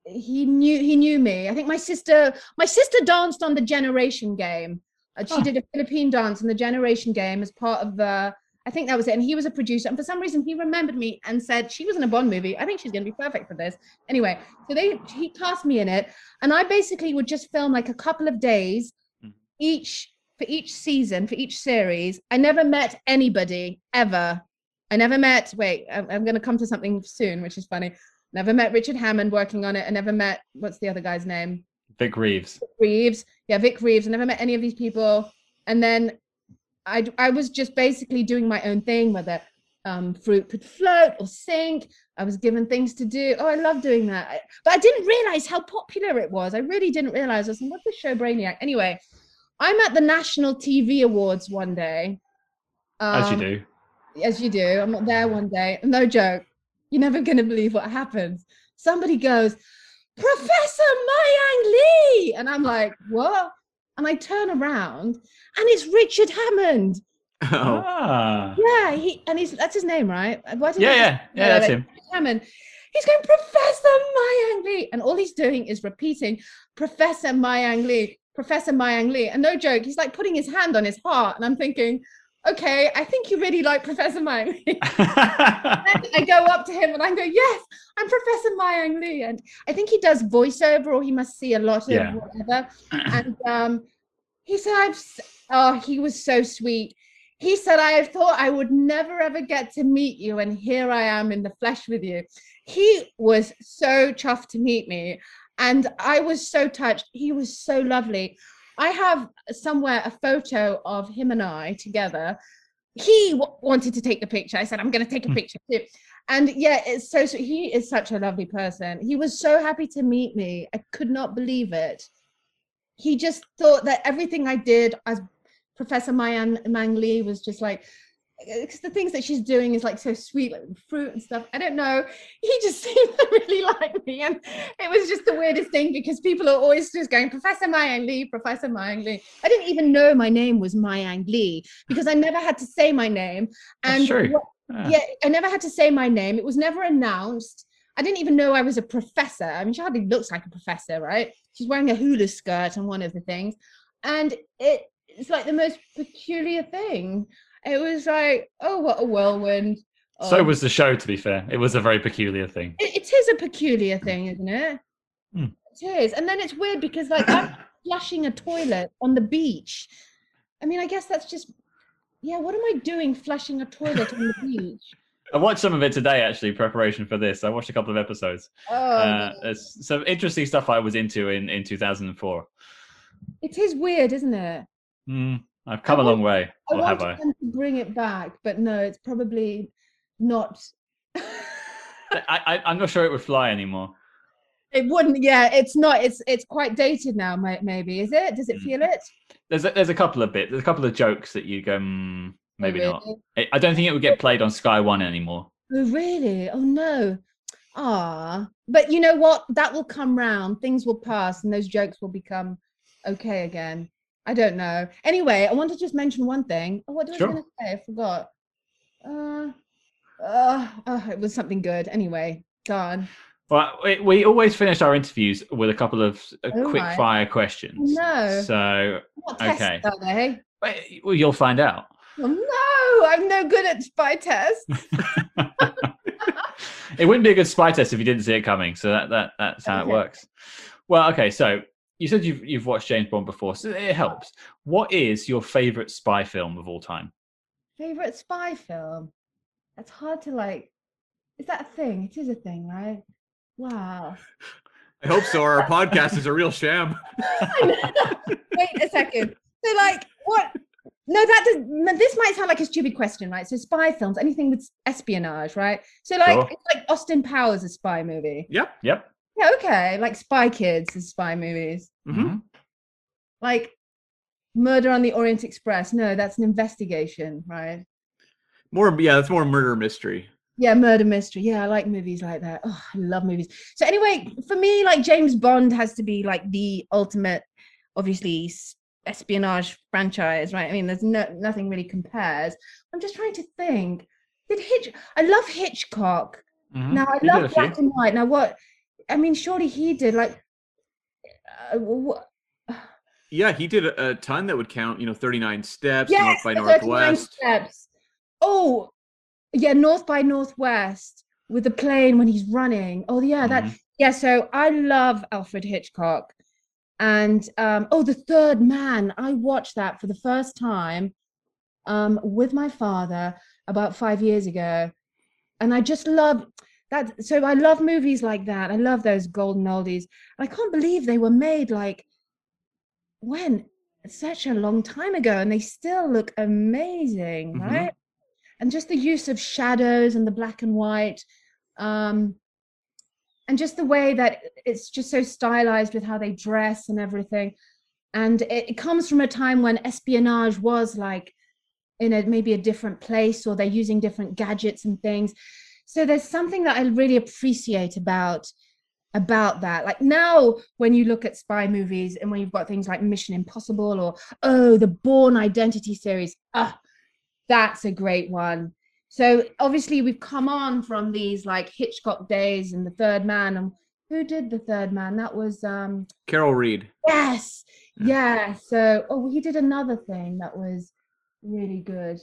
he knew he knew me. I think my sister my sister danced on the Generation Game. Uh, she Oh. did a Philippine dance in the Generation Game as part of the. I think that was it. And he was a producer, and for some reason, he remembered me and said she was in a Bond movie. I think she's going to be perfect for this. Anyway, so they he cast me in it, and I basically would just film like a couple of days Mhm. each for each season for each series. I never met anybody ever. I never met. Wait, I'm, I'm going to come to something soon, which is funny. Never met Richard Hammond working on it. I never met what's the other guy's name? Vic Reeves. Vic Reeves. Yeah, Vic Reeves. I never met any of these people. And then I I was just basically doing my own thing, whether um, fruit could float or sink. I was given things to do. Oh, I love doing that. I- But I didn't realize how popular it was. I really didn't realize. I was like, what's the show Brainiac? Anyway, I'm at the National TV Awards one day. As you Um, do. as you do. I'm not there one day. No joke. You're never going to believe what happens. Somebody goes, Professor Mayang Lee. And I'm like, what? And I turn around and it's Richard Hammond. Oh, Ah. Yeah, he and he's that's his name, right? Why did I Yeah, just- yeah, yeah. That's like, him. Richard Hammond. He's going, Professor Mayang Lee. And all he's doing is repeating, Professor Mayang Lee, Professor Mayang Lee. And no joke, he's like putting his hand on his heart. And I'm thinking, okay, I think you really like Professor Mayang Lee. I go up to him and I go, Yes, I'm Professor Mayang Lee. And I think he does voiceover or he must see a lot of Yeah. whatever. And um, he said, I've, oh, he was so sweet. He said, I thought I would never ever get to meet you. And here I am in the flesh with you. He was so chuffed to meet me. And I was so touched. He was so lovely. I have somewhere a photo of him and I together. He w- wanted to take the picture. I said, I'm going to take a Hmm. picture too. And yeah, it's so, so he is such a lovely person. He was so happy to meet me. I could not believe it. He just thought that everything I did as Professor Mayan Mang Lee was just like, because the things that she's doing is like so sweet, like fruit and stuff. I don't know. He just seemed to really like me. And it was just the weirdest thing because people are always just going, Professor Mayang Lee, Professor Mayang Lee. I didn't even know my name was Mayang Lee because I never had to say my name. And what- Ah. yeah, I never had to say my name. It was never announced. I didn't even know I was a professor. I mean, she hardly looks like a professor, right? She's wearing a hula skirt and one of the things. And it, it's like the most peculiar thing. It was like, oh, what a whirlwind. So Oh, was the show. To be fair, it was a very peculiar thing. it, it is a peculiar thing, isn't it? Hmm. It is. And then it's weird because like I'm flushing a toilet on the beach. I mean, I guess that's just yeah, what am I doing flushing a toilet on the beach? I watched some of it today, actually, preparation for this. I watched a couple of episodes. Oh, Uh, there's some interesting stuff I was into in, in 2004. it is weird, isn't it? Mm, I've come a long way, I or have I? to bring it back, but no, it's probably not. I, I? I'm not sure it would fly anymore. it wouldn't. Yeah, it's not. It's it's quite dated now. Maybe is it? Does it Mm. feel it? There's a, there's a couple of bits. There's a couple of jokes that you go, mm, Oh, maybe not. really? I I don't think it would get played on Sky One anymore. Oh really? Oh no. Ah, but you know what? That will come round. Things will pass, and those jokes will become okay again. I don't know. Anyway, I want to just mention one thing. Oh, what was Sure. I going to say? I forgot. Uh, uh, oh, it was something good. Anyway, gone. Well, we, we always finish our interviews with a couple of uh, Oh quick my. fire questions. no. So What okay. are they? well, you'll find out. Oh, no, I'm no good at spy tests. it wouldn't be a good spy test if you didn't see it coming. So that, that that's how Okay. it works. Well, okay. So you said you've you've watched James Bond before, so it helps. What is your favorite spy film of all time? Favorite spy film? That's hard to like. Is that a thing? It is a thing, right? Wow. I hope so. Our podcast is a real sham. Wait a second. So, like, what? No, that does. This might sound like a stupid question, right? So, spy films, anything with espionage, right? So, like, Sure. it's like Austin Powers, a spy movie. Yep. Yep. Yeah, okay. Like Spy Kids is spy movies. Mhm. Like Murder on the Orient Express. No, that's an investigation, right? More, yeah, that's more murder mystery. Yeah, murder mystery. Yeah, I like movies like that. Oh, I love movies. So anyway, for me, like James Bond has to be like the ultimate, obviously espionage franchise, right? I mean, there's no nothing really compares. I'm just trying to think. Did Hitch? I love Hitchcock. Mhm. Now I You did a love black and white. Now what? I mean, surely he did like. Uh, what? Yeah, he did a, a ton that would count. You know, thirty nine steps, North by 39 Northwest. steps. Oh, yeah, North by Northwest with the plane when he's running. Oh, yeah, that Mhm. yeah. So I love Alfred Hitchcock, and um, oh, The Third Man. I watched that for the first time um, with my father about five years ago, and I just love that. So I love movies like that. I love those golden oldies. I can't believe they were made like when such a long time ago, and they still look amazing, Mhm. right? And just the use of shadows and the black and white. Um, and just the way that it's just so stylized with how they dress and everything and it, it comes from a time when espionage was like in a maybe a different place or they're using different gadgets and things so there's something that i really appreciate about about that like now when you look at spy movies and when you've got things like mission impossible or oh the bourne identity series ah that's a great one so obviously we've come on from these like Hitchcock days and the third man and who did the third man? That was um Carol Reed. yes. Yeah. So oh he did another thing that was really good.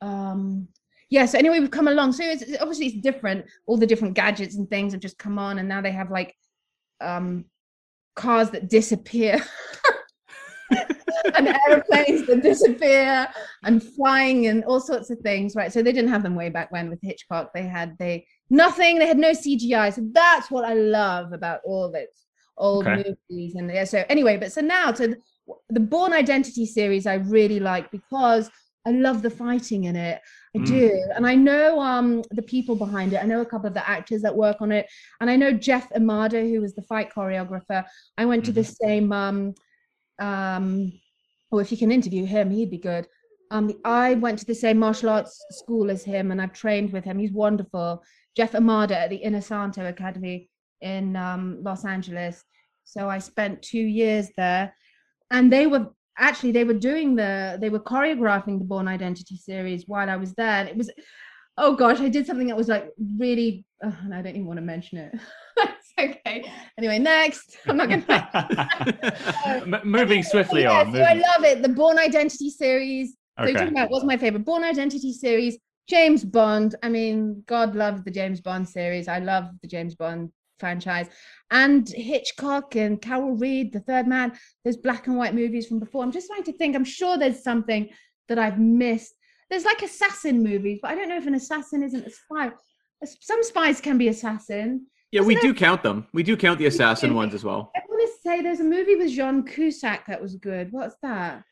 Um yeah, so anyway, we've come along. So it's it's- obviously it's different. All the different gadgets and things have just come on, and now they have like um cars that disappear. and airplanes that disappear and flying and all sorts of things right so they didn't have them way back when with hitchcock they had they nothing they had no cgi so that's what i love about all those old Okay. movies and yeah so anyway but so now to the bourne identity series i really like because i love the fighting in it i Mm. do and i know um the people behind it. I know a couple of the actors that work on it and i know jeff Imada, who was the fight choreographer. I went to the same um um or if you can interview him he'd be good. Um i went to the same martial arts school as him and i've trained with him. He's wonderful. Jeff imada at the inosanto academy in um los angeles. So i spent two years there and they were actually they were doing the they were choreographing the bourne identity series while i was there and it was oh gosh i did something that was like really oh, and i don't even want to mention it it's okay anyway next i'm not gonna moving swiftly yeah, on. so I love it. The Bourne Identity series. So you're talking about what's my favorite? Bourne Identity series. James Bond. I mean, God love the James Bond series. I love the James Bond franchise. And Hitchcock and Carol Reed, The Third Man, those black and white movies from before. I'm just trying to think. I'm sure there's something that I've missed. There's like assassin movies, but I don't know if an assassin isn't a spy. Some spies can be assassin. Yeah, we Wasn't do count them. We do count the assassin ones as well. I want to say there's a movie with Jean Cusack that was good. What's that?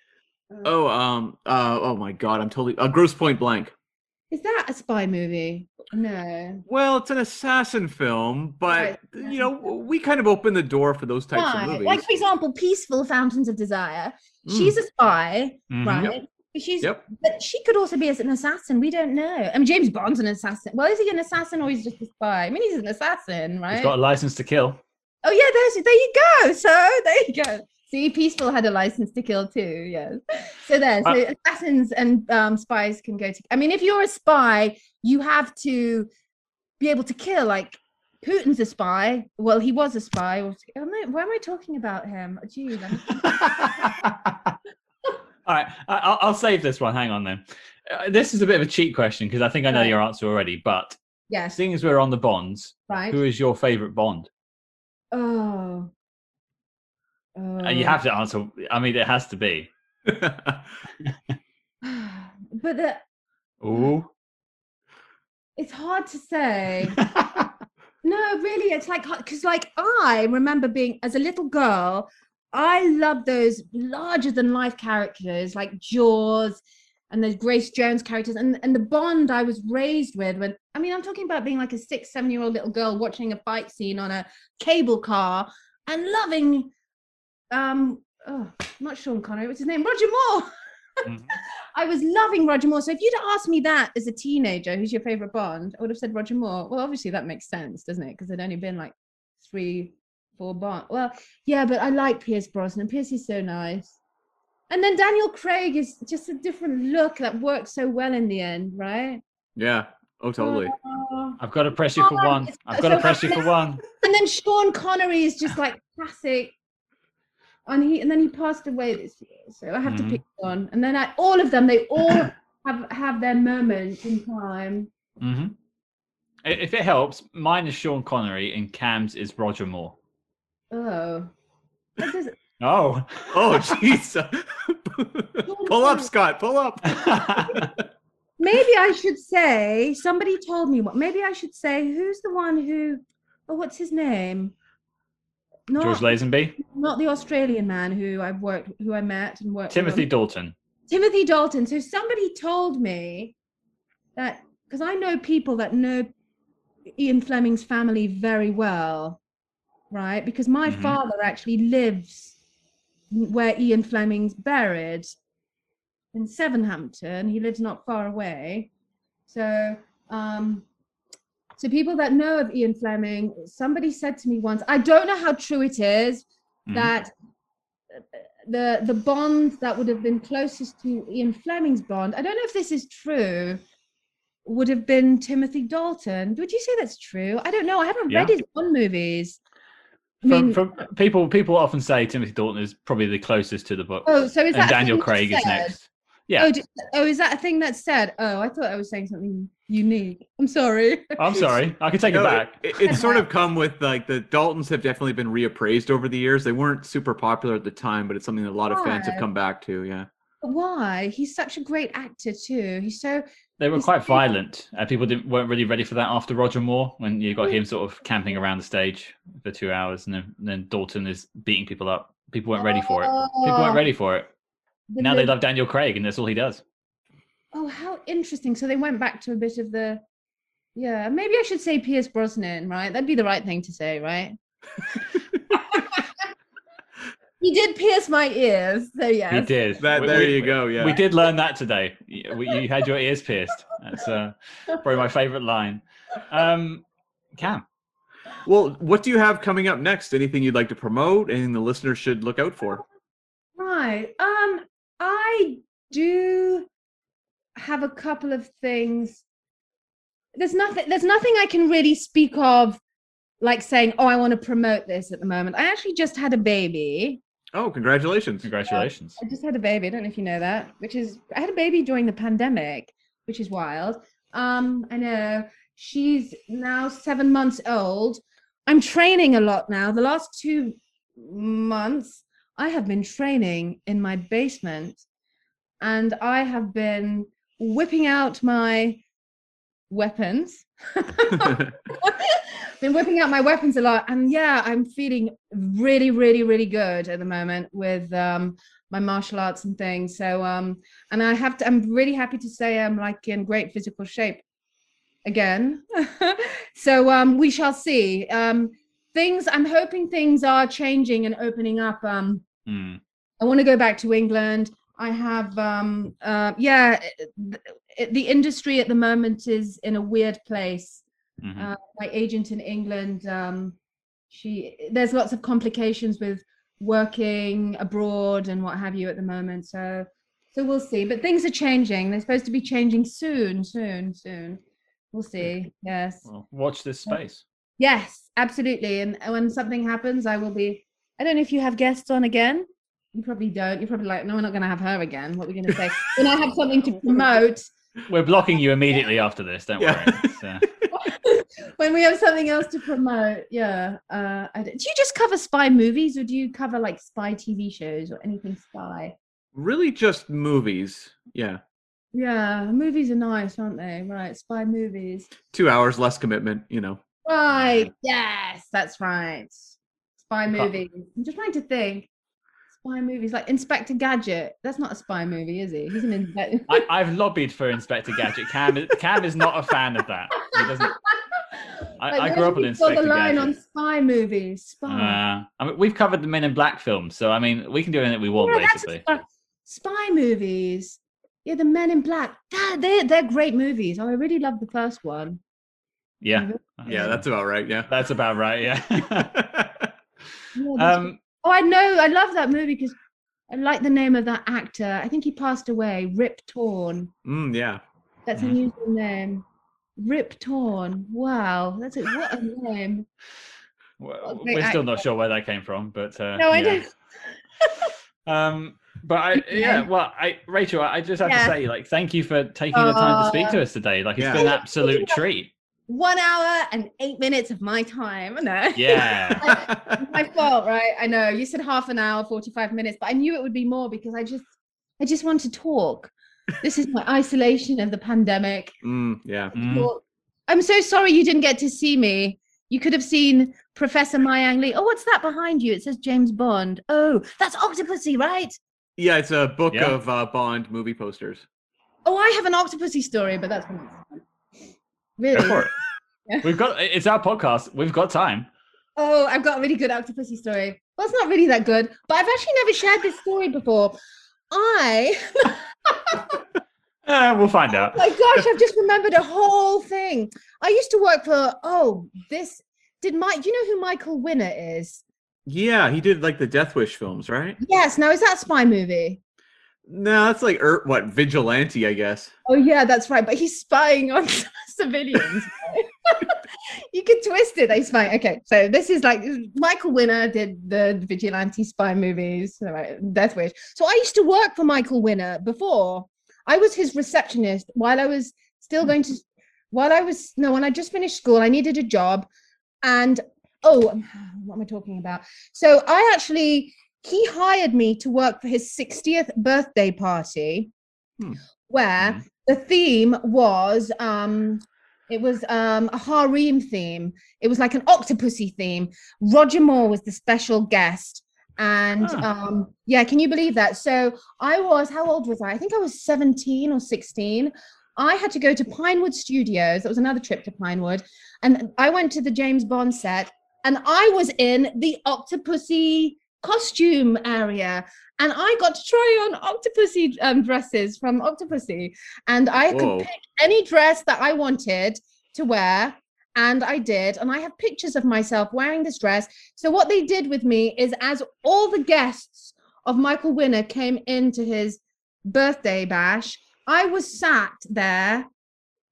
Uh, Oh, um, uh, oh my God, I'm totally. Uh, Grosse Pointe Blank. Is that a spy movie? No. Well, it's an assassin film, but Right. you know, we kind of open the door for those types Spy. of movies. Like, for example, Peaceful Fountains of Desire. Mm. She's a spy, Mhm. right? She's Yep. but she could also be as an assassin. We don't know. I mean, James Bond's an assassin. Well, is he an assassin or he's just a spy? I mean, he's an assassin, right? He's got a license to kill. Oh yeah, there's there you go. So there you go. See, Peaceful had a license to kill too. Yes. So there. So Uh, assassins and um, spies can go to. I mean, if you're a spy, you have to be able to kill. Like Putin's a spy. Well, he was a spy. Or, am I, why am I talking about him? I'm- All right, I- I'll, I'll save this one. Hang on then. Uh, this is a bit of a cheat question because I think I know Right. your answer already. But yes. seeing as we're on the Bonds, Right. who is your favorite Bond? Oh. Uh, you have to answer. I mean, it has to be. but the, Ooh. it's hard to say. No, really, it's like because like I remember being as a little girl, I loved those larger than life characters like Jaws and those Grace Jones characters and and the bond I was raised with when I mean I'm talking about being like a six seven year old little girl watching a fight scene on a cable car and loving um oh not Sean Connery what's his name Roger Moore Mhm. I was loving Roger Moore. So if you'd asked me that as a teenager, who's your favorite Bond? I would have said Roger Moore. Well, obviously that makes sense, doesn't it? Because there'd only been like three, four Bond. Well, yeah, but I like Pierce Brosnan. Pierce is so nice. And then Daniel Craig is just a different look that works so well in the end, right? yeah. Oh, totally. Uh, I've got to press you for one. I've got to press you for one. and then Sean Connery is just like classic. And he and then he passed away this year, so I have Mhm. to pick one. And then I, all of them, they all have have their moment in time. hmm If it helps, mine is Sean Connery and Cam's is Roger Moore. Oh, does, Oh. Oh, jeez. pull up, Scott. Pull up. maybe I should say somebody told me what. Maybe I should say who's the one who. Oh, what's his name? Not, George Lazenby, not the Australian man who I've worked, who I met and worked. Timothy on- Dalton. Timothy Dalton. So somebody told me that because I know people that know Ian Fleming's family very well, right? Because my Mhm. father actually lives where Ian Fleming's buried in Sevenhampton. He lives not far away. So, um, so people that know of Ian Fleming, somebody said to me once, I don't know how true it is, Mhm. that uh, the the bond that would have been closest to Ian Fleming's bond, I don't know if this is true, would have been Timothy Dalton. Would you say that's true? I don't know. I haven't read Yeah. his Bond movies. I From, mean, from people, people often say Timothy Dalton is probably the closest to the book, oh, so is that a Daniel Craig is next. Yeah, Oh, d- oh, is that a thing that's said? Oh, I thought I was saying something unique. I'm sorry. I'm sorry, I can take No, it back. It, it's sort of come with like the Daltons have definitely been reappraised over the years. They weren't super popular at the time, but it's something that a lot of fans have come back to. Yeah. Why? He's such a great actor too. He's so They were quite still- violent. and people didn't weren't really ready for that after Roger Moore when you got Mm. him sort of camping around the stage for two hours, and then, then Dalton is beating people up. People weren't ready for it. People weren't Oh, ready for it. The Now they love Daniel Craig, and that's all he does. Oh, how interesting. So they went back to a bit of the yeah, maybe I should say Pierce Brosnan, right? That'd be the right thing to say, right? he did pierce my ears, so yes. He did. That there we- you go. Yeah. We did learn that today. Y- we- You had your ears pierced. That's uh, probably my favorite line. Um, Cam, Well, what do you have coming up next? Anything you'd like to promote? Anything the listeners should look out for? Right. Um, I do have a couple of things. There's nothing. There's nothing I can really speak of, like saying, "Oh, I want to promote this at the moment." I actually just had a baby. Oh, congratulations. congratulations. I just had a baby. I don't know if you know that, which is I had a baby during the pandemic, which is wild. Um, I know she's now seven months old. I'm training a lot now. The last two months, I have been training in my basement, and I have been whipping out my weapons. been whipping out my weapons a lot and yeah i'm feeling really really really good at the moment with um my martial arts and things. So um and i have to i'm really happy to say i'm like in great physical shape again. So um we shall see. Um things i'm hoping things are changing and opening up um Hmm. I want to go back to England. I have um uh yeah th- th- the industry at the moment is in a weird place. Mhm. Uh, my agent in England um she there's lots of complications with working abroad and what have you at the moment. So so we'll see. But things are changing. They're supposed to be changing soon, soon, soon. We'll see. Yes. Well, watch this space. Yes, absolutely. And when something happens, I will be. I don't know if you have guests on again. You probably don't. You're probably like, no, we're not going to have her again. What are we going to say? when I have something to promote, We're blocking you immediately after this. Don't Yeah. worry. It's, uh, when we have something else to promote, yeah. Uh, I don't- do you just cover spy movies, or do you cover like spy TV shows or anything spy? Really, just movies. Yeah, Yeah, movies are nice, aren't they? Right, spy movies. two hours less commitment. You know. Right. Yes, that's right. Spy Can't- movies. I'm just trying to think. Spy movies like Inspector Gadget. That's not a spy movie, is he? He's an inspector. I, I've lobbied for Inspector Gadget. Cam, is- Cam is not a fan of that. He doesn't. I, I grew up with Inspector the line Gadget. on spy movies. Spy. Uh, I mean, we've covered the Men in Black films, so I mean, we can do anything we want, Yeah, basically. spy, spy movies. Yeah, the Men in Black. That, they're they're great movies. Oh, I really love the first one. Yeah, Yeah, that's about right. Yeah. that's about right. Yeah. um, oh, I know. I love that movie because I like the name of that actor. I think he passed away. Rip Torn. mm, yeah. That's an unusual name. Rip Torn. Wow, that's a what a name. w- Okay, we're still not sure where that came from, but uh, No, I yeah. don't. Um, but I, yeah, well, I, Rachel, I just have Yeah. to say, like, thank you for taking the time to speak to Uh, us today. Like, it's yeah. been an absolute treat. One hour and eight minutes of my time. No. Yeah. my fault, right? I know you said half an hour, 45 minutes, but I knew it would be more because I just I just want to talk. This is my isolation of the pandemic. mm, yeah. Mm. I'm so sorry you didn't get to see me. You could have seen Professor Mayang Lee. Oh, what's that behind you? It says James Bond. Oh, that's Octopussy, right? Yeah, it's a book Yeah. of uh, Bond movie posters. Oh, I have an Octopussy story, but that's for next time. Go Really? for it. Yeah. We've got it's our podcast. We've got time. Oh, I've got a really good Octopussy story. Well, it's not really that good, but I've actually never shared this story before. I Uh, we'll find out. my gosh, I've just remembered a whole thing. I used to work for oh, this did Mike, do you know who Michael Winner is? Yeah, he did like the Death Wish films, right? Yes, now is that a spy movie? No, that's like er, what Vigilante, I guess. Oh yeah, that's right. But he's spying on civilians. you could twist it. He's spy. Okay, so this is like Michael Winner did the vigilante spy movies? Death Wish. So I used to work for Michael Winner before. I was his receptionist while I was still going to. While I was no, when I just finished school, I needed a job, and oh, what am I talking about? So I actually he hired me to work for his 60th birthday party, Hmm. where Mhm. the theme was um it was um a harem theme. It was like an octopussy theme. Roger moore was the special guest and um yeah can you believe that? So i was how old was i? I think i was 17 or 16 i had to go to pinewood studios. That was another trip to pinewood. And i went to the james bond set and i was in the octopussy costume area and I got to try on Octopussy um, dresses from Octopussy, and I Whoa. could pick any dress that I wanted to wear, and I did. And I have pictures of myself wearing this dress. So what they did with me is, as all the guests of Michael Winner came into his birthday bash, I was sat there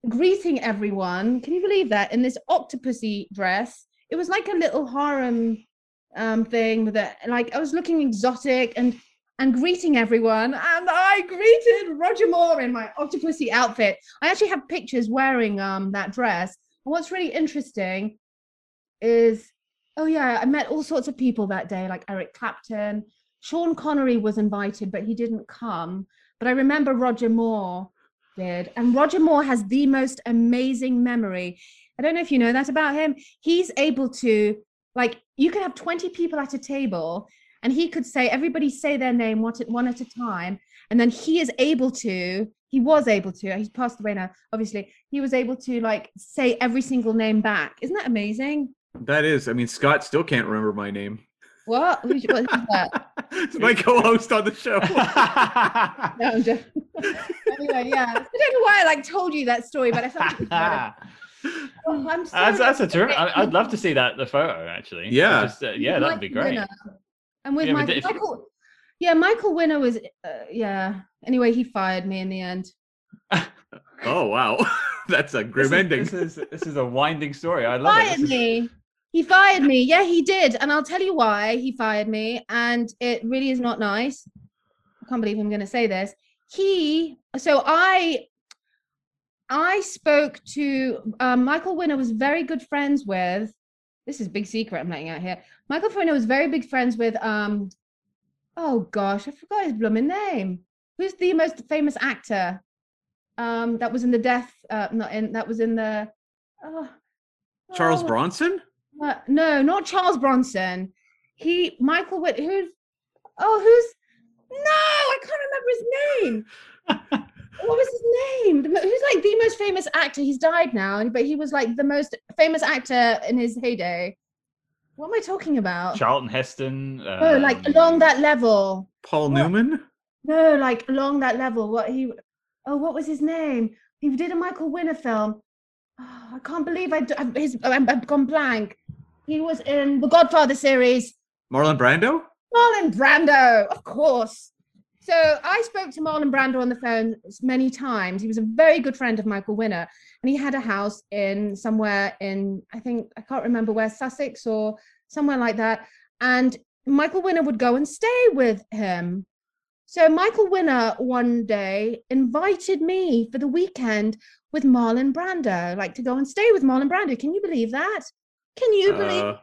greeting everyone. Can you believe that in this Octopussy dress? It was like a little harem um thing with it. Like i was looking exotic and and greeting everyone and i greeted roger moore in my octopussy outfit. I actually have pictures wearing um that dress. And what's really interesting is oh yeah i met all sorts of people that day like eric clapton. Sean connery was invited but he didn't come. But i remember roger moore did. And roger moore has the most amazing memory. I don't know if you know that about him. He's able to like you could have 20 people at a table and he could say everybody say their name one at, one at a time and then he is able to he was able to he's passed away now obviously he was able to like say every single name back isn't that amazing That is. I mean, Scott still can't remember my name. What? Who's, what is that? It's my co-host on the show. No, just... anyway, yeah. I don't know why I like told you that story, but I felt it was better. Oh, I'm so that's that's a terrific. I- I'd love to see that the photo actually. Yeah. Just, uh, yeah, that'd be great. Winner. And with Yeah, Michael, if Michael, yeah, Michael Winner was, uh, yeah. Anyway, he fired me in the end. oh wow, that's a This grim is, ending. this is this is a winding story. I love it. fired is- me. He fired me. Yeah, he did. And I'll tell you why he fired me. And it really is not nice. I can't believe I'm going to say this. He, so I, I spoke to um, Michael Winner was very good friends with. This is a big secret I'm letting out here. Michael Winner was very big friends with. Um, oh gosh, I forgot his blooming name. Who's the most famous actor? Um, that was in the death. Uh, not in. That was in the. Oh, Charles oh, Bronson? uh, no, not Charles Bronson. He Michael Witt. Who's? Oh, who's? No, I can't remember his name. What was his name? Who's like the most famous actor? He's died now, but he was like the most famous actor in his heyday. What am I talking about? Charlton Heston. Oh, like um, along that level. Paul What? Newman? No, like along that level. What he? Oh, what was his name? He did a Michael Winner film. Oh, I can't believe I. d- I've, his, I'm, I've gone blank. He was in the Godfather series. Marlon Brando? Marlon Brando, of course. So I spoke to Marlon Brando on the phone many times. He was a very good friend of Michael Winner, and he had a house in somewhere in I think I can't remember where Sussex or somewhere like that. And Michael Winner would go and stay with him. So Michael Winner one day invited me for the weekend with Marlon Brando, like to go and stay with Marlon Brando. Can you believe that? Can you believe Uh,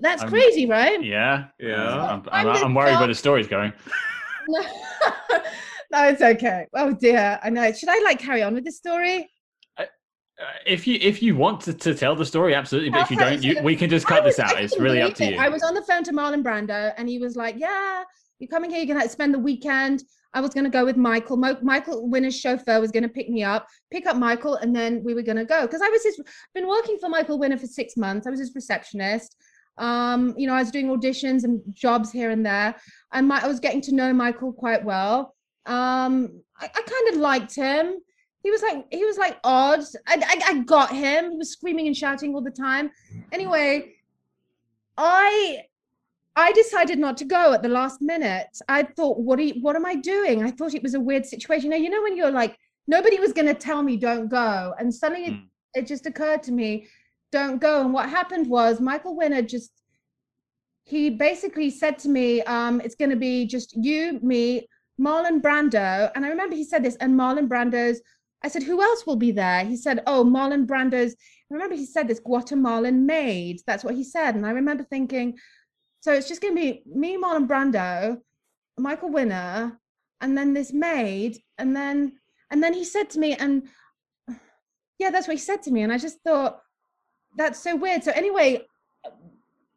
that's I'm- crazy, right? Yeah. Yeah. I'm, I'm I'm, the I'm worried where the story's going. No, no, it's okay. Oh dear, I know. Should I like carry on with the story? Uh, if you if you want to, to tell the story, absolutely. But if you don't, you, we can just cut this was- I out. It's really up to you. I was on the phone to Marlon Brando, and he was like, "Yeah, you're coming here. You're gonna spend the weekend." I was gonna go with Michael. Mo- Michael Winner's chauffeur was gonna pick me up, pick up Michael, and then we were gonna go because I was his. Been working for Michael Winner for six months. I was his receptionist. Um, you know, I was doing auditions and jobs here and there, and my, I was getting to know Michael quite well. Um, I, I kind of liked him. He was like he was like odd. I, I I got him. He was screaming and shouting all the time. Anyway, I I decided not to go at the last minute. I thought, what are you, what am I doing? I thought it was a weird situation. Now you know when you're like nobody was going to tell me don't go, and suddenly Mm. it, it just occurred to me, don't go. And what happened was Michael Winner just he basically said to me, um, it's going to be just you, me, Marlon Brando. And I remember he said this, and Marlon Brando's. I said, who else will be there? He said, oh, Marlon Brando's. I remember he said this Guatemalan maid. That's what he said. And I remember thinking, so it's just going to be me, Marlon Brando, Michael Winner, and then this maid. And then, and then he said to me, and yeah, that's what he said to me. And I just thought, that's so weird. So anyway,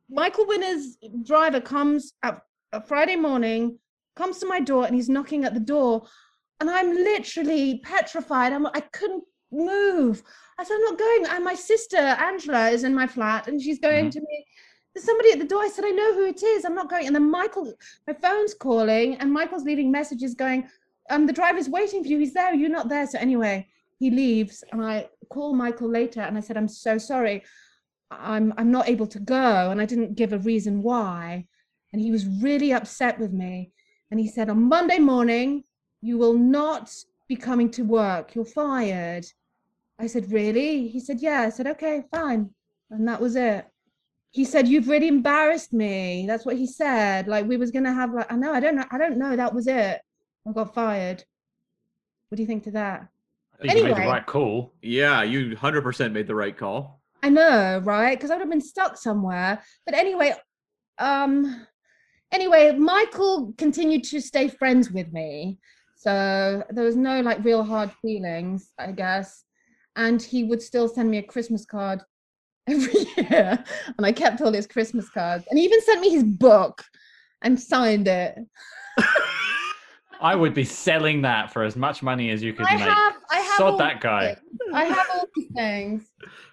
Michael Winner's driver comes up a Friday morning, comes to my door, and he's knocking at the door, and I'm literally petrified. I'm I couldn't move. I said, I'm not going. And my sister Angela is in my flat, and she's going Mhm. to me. There's somebody at the door. I said, I know who it is. I'm not going. And then Michael, my phone's calling, and Michael's leaving messages going, um, the driver's waiting for you. He's there. You're not there. So anyway, he leaves, and I call Michael later, and I said, I'm so sorry. I'm I'm not able to go. And I didn't give a reason why. And he was really upset with me. And he said on Monday morning you will not be coming to work. You're fired. I said really? He said yeah. I said okay fine. And that was it. He said you've really embarrassed me. That's what he said. Like we was going to have like I know I don't know I don't know. That was it. I got fired. What do you think to that I think you made Anyway. the right call. yeah, you 100% made the right call. I know, right? Because I would have been stuck somewhere. But anyway, um, anyway, Michael continued to stay friends with me, so there was no like real hard feelings, I guess. And he would still send me a Christmas card every year, and I kept all his Christmas cards, and he even sent me his book and signed it. I would be selling that for as much money as you could I make. have sod all that guy. I have all these things.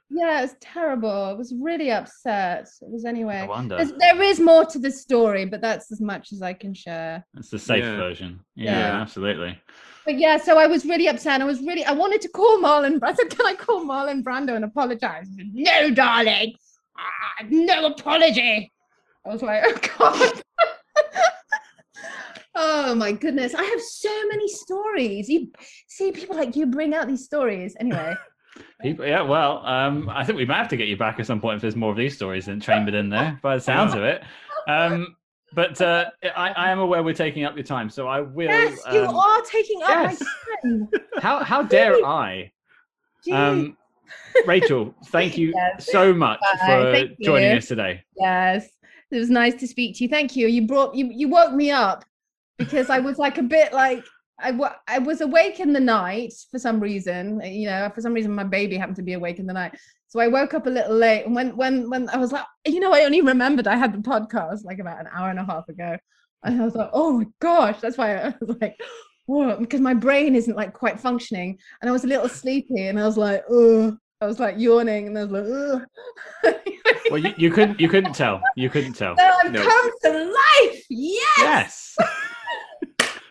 Yeah, it's terrible. I was really upset. It was I anyway. wonder. There's, more to the story, but that's as much as I can share. It's the safe Yeah. version. Yeah, Yeah. absolutely. But yeah, so I was really upset. I was really, I wanted to call Marlon. I said, "Can I call Marlon Brando and apologize?" Said, No, darling, Ah, no apology. I was like, "Oh God." Oh my goodness, I have so many stories. You see, people like you bring out these stories anyway. People, yeah, well, um, I think we might have to get you back at some point if there's more of these stories than chambered in there, by the sounds of it. Um, but uh, I, I am aware we're taking up your time, so I will. yes, you um, are taking up yes. my time. How how dare I? Um, Rachel, thank you Yes. so much Bye, for joining you. us today. Yes, it was nice to speak to you. Thank you. You brought you you woke me up because I was like a bit like I I was awake in the night for some reason. uh, You know, for some reason my baby happened to be awake in the night, so I woke up a little late. And when when when I was like, you know, I only remembered I had the podcast like about an hour and a half ago, and I was like, oh my gosh, that's why I was like. Whoa, because my brain isn't like quite functioning, and I was a little sleepy, and I was like, oh, I was like yawning, and I was like, oh. Well, you, you couldn't you couldn't tell. You couldn't tell. So I've No. come to life. Yes. Yes.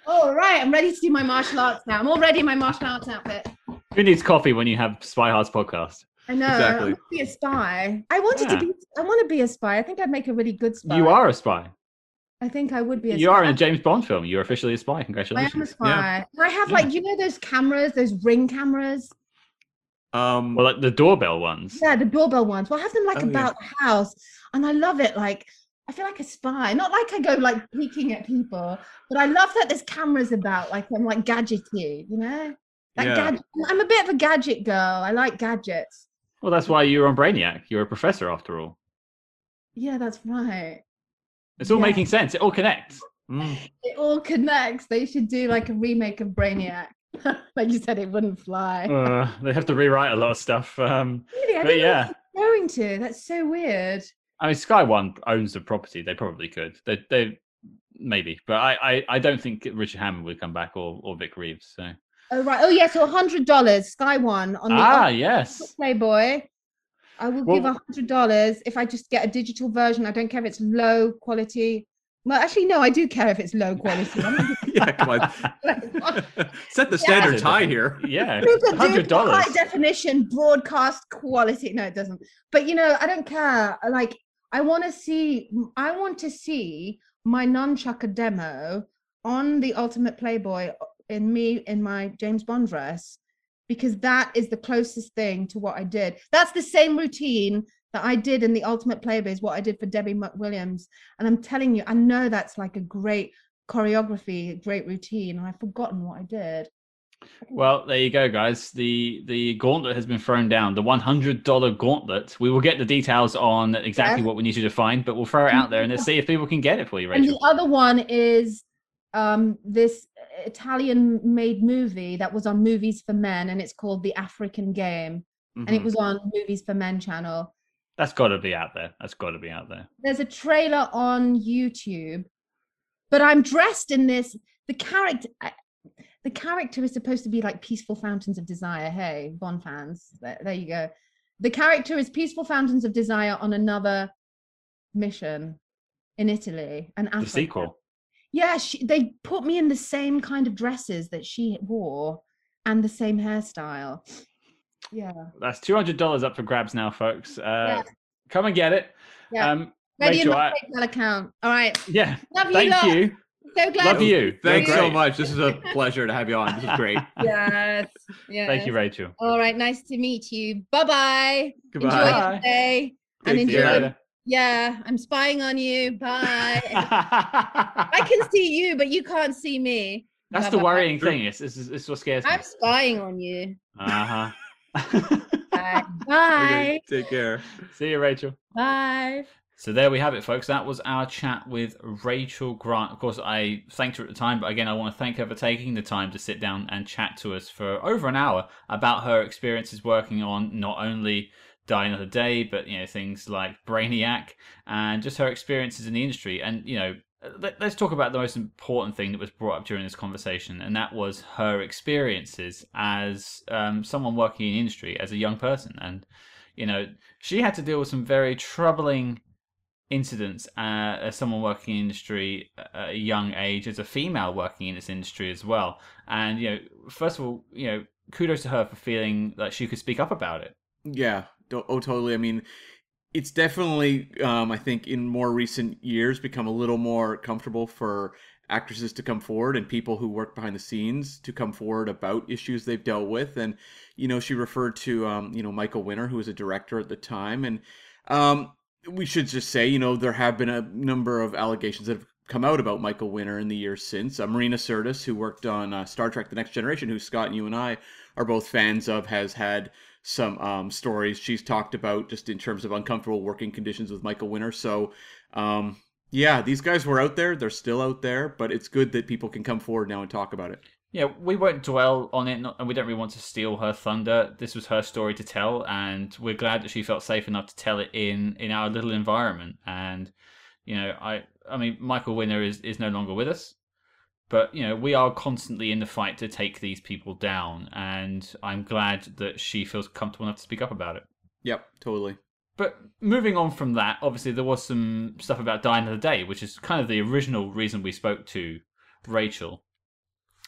All right. I'm ready to do my martial arts now. I'm already in my martial arts outfit. Who needs coffee when you have Spy Hard's podcast? I know. Exactly. I want to be a spy. I wanted Yeah. to be. I want to be a spy. I think I'd make a really good spy. You are a spy. I think I would be. A You are in a. James Bond film. You're officially a spy. Congratulations. I am a spy. And I have Yeah. like you know those cameras, those ring cameras. Um, Well, like the doorbell ones. Yeah, the doorbell ones. Well, I have them like Oh, yeah. about the house, and I love it. Like I feel like a spy. Not like I go like peeking at people, but I love that there's cameras about. Like I'm like gadgety, you know. That Yeah. gadget. I'm a bit of a gadget girl. I like gadgets. Well, that's why you're on Brainiac. You're a professor after all. Yeah, that's right. It's all Yeah. making sense. It all connects. mm, It all connects. They should do like a remake of Brainiac. like you said, it wouldn't fly. Uh, they have to rewrite a lot of stuff. Um, really, I but yeah. going to. That's so weird. I mean, Sky One owns the property. They probably could. They, they maybe, but I, I, I don't think Richard Hammond would come back or, or Vic Reeves. So Oh right. Oh yeah. So a hundred dollars, Sky One on the ah, yes. Playboy. I will give a hundred dollars if I just get a digital version. I don't care if it's low quality. Well, actually, no, I do care if it's low quality. Yeah, come on. Set the standard Yeah. high here. yeah, Super hundred dollars. high definition broadcast quality. No, it doesn't. But you know, I don't care. Like, I want to see. I want to see my nunchucker demo on the Ultimate Playboy in me in my James Bond dress because that is the closest thing to what I did. That's the same routine that I did in the Ultimate Playboy is what I did for Debbie McWilliams. And I'm telling you, I know that's like a great choreography, great routine, and I've forgotten what I did. Well, there you go, guys. The the gauntlet has been thrown down. The one hundred dollar gauntlet. We will get the details on exactly what we need you to find, but we'll throw it out there and let's see if people can get it for you, Rachel. And the other one is um, this Italian made movie that was on Movies for Men, and it's called The African Game. And it Mhm. was on Movies for Men channel. That's got to be out there. That's got to be out there. There's a trailer on YouTube, but I'm dressed in this. The character, I- the character is supposed to be like peaceful fountains of desire. Hey, Bond fans, there, there you go. The character is peaceful fountains of desire on another mission in Italy and The sequel. Yeah, she, they put me in the same kind of dresses that she wore and the same hairstyle. Yeah. That's two hundred dollars up for grabs now, folks. Uh, Yeah. Come and get it. Yeah. Um, Ready in Rachel, my I- PayPal account. All right. yeah. Love you. Thank lot. you. So glad. Love to- you. Thanks so much. This is a pleasure to have you on. This is great. Yes. yes. Thank you, Rachel. All right. Nice to meet you. Bye bye. Goodbye. Bye. your day. And Take See you enjoy. Yeah, I'm spying on you. Bye. I can see you, but you can't see me. That's the Bye-bye. worrying thing. It's, this is, this what scares me. I'm spying on you. Uh huh. Bye. Okay, Bye. Take care. See you, Rachel. Bye. So there we have it, folks. That was our chat with Rachel Grant. Of course, I thanked her at the time, but again, I want to thank her for taking the time to sit down and chat to us for over an hour about her experiences working on not only Die Another Day, but you know things like Brainiac and just her experiences in the industry. And you know, let- let's talk about the most important thing that was brought up during this conversation, and that was her experiences as um, someone working in industry as a young person. And you know, she had to deal with some very troubling incidents uh, as someone working in industry at a young age, as a female working in this industry as well. And you know, first of all, you know, kudos to her for feeling that she could speak up about it. Yeah. Oh, totally. I mean, it's definitely, um, I think, in more recent years, become a little more comfortable for actresses to come forward and people who work behind the scenes to come forward about issues they've dealt with. And you know, she referred to, um, you know, Michael Winner, who was a director at the time, and um, we should just say, you know, there have been a number of allegations that have come out about Michael Winner in the years since. Uh, Marina Sirtis, who worked on uh, Star Trek: The Next Generation, who Scott and you and I are both fans of, has had some um, stories she's talked about just in terms of uncomfortable working conditions with Michael Winner. So, um, yeah, these guys were out there. They're still out there, but it's good that people can come forward now and talk about it. Yeah, we won't dwell on it, not, and we don't really want to steal her thunder. This was her story to tell, and we're glad that she felt safe enough to tell it in in our little environment. And you know, I I mean, Michael Winner is is no longer with us, but you know, we are constantly in the fight to take these people down, and I'm glad that she feels comfortable enough to speak up about it. Yep, totally. But moving on from that, obviously there was some stuff about Die Another Day, which is kind of the original reason we spoke to Rachel.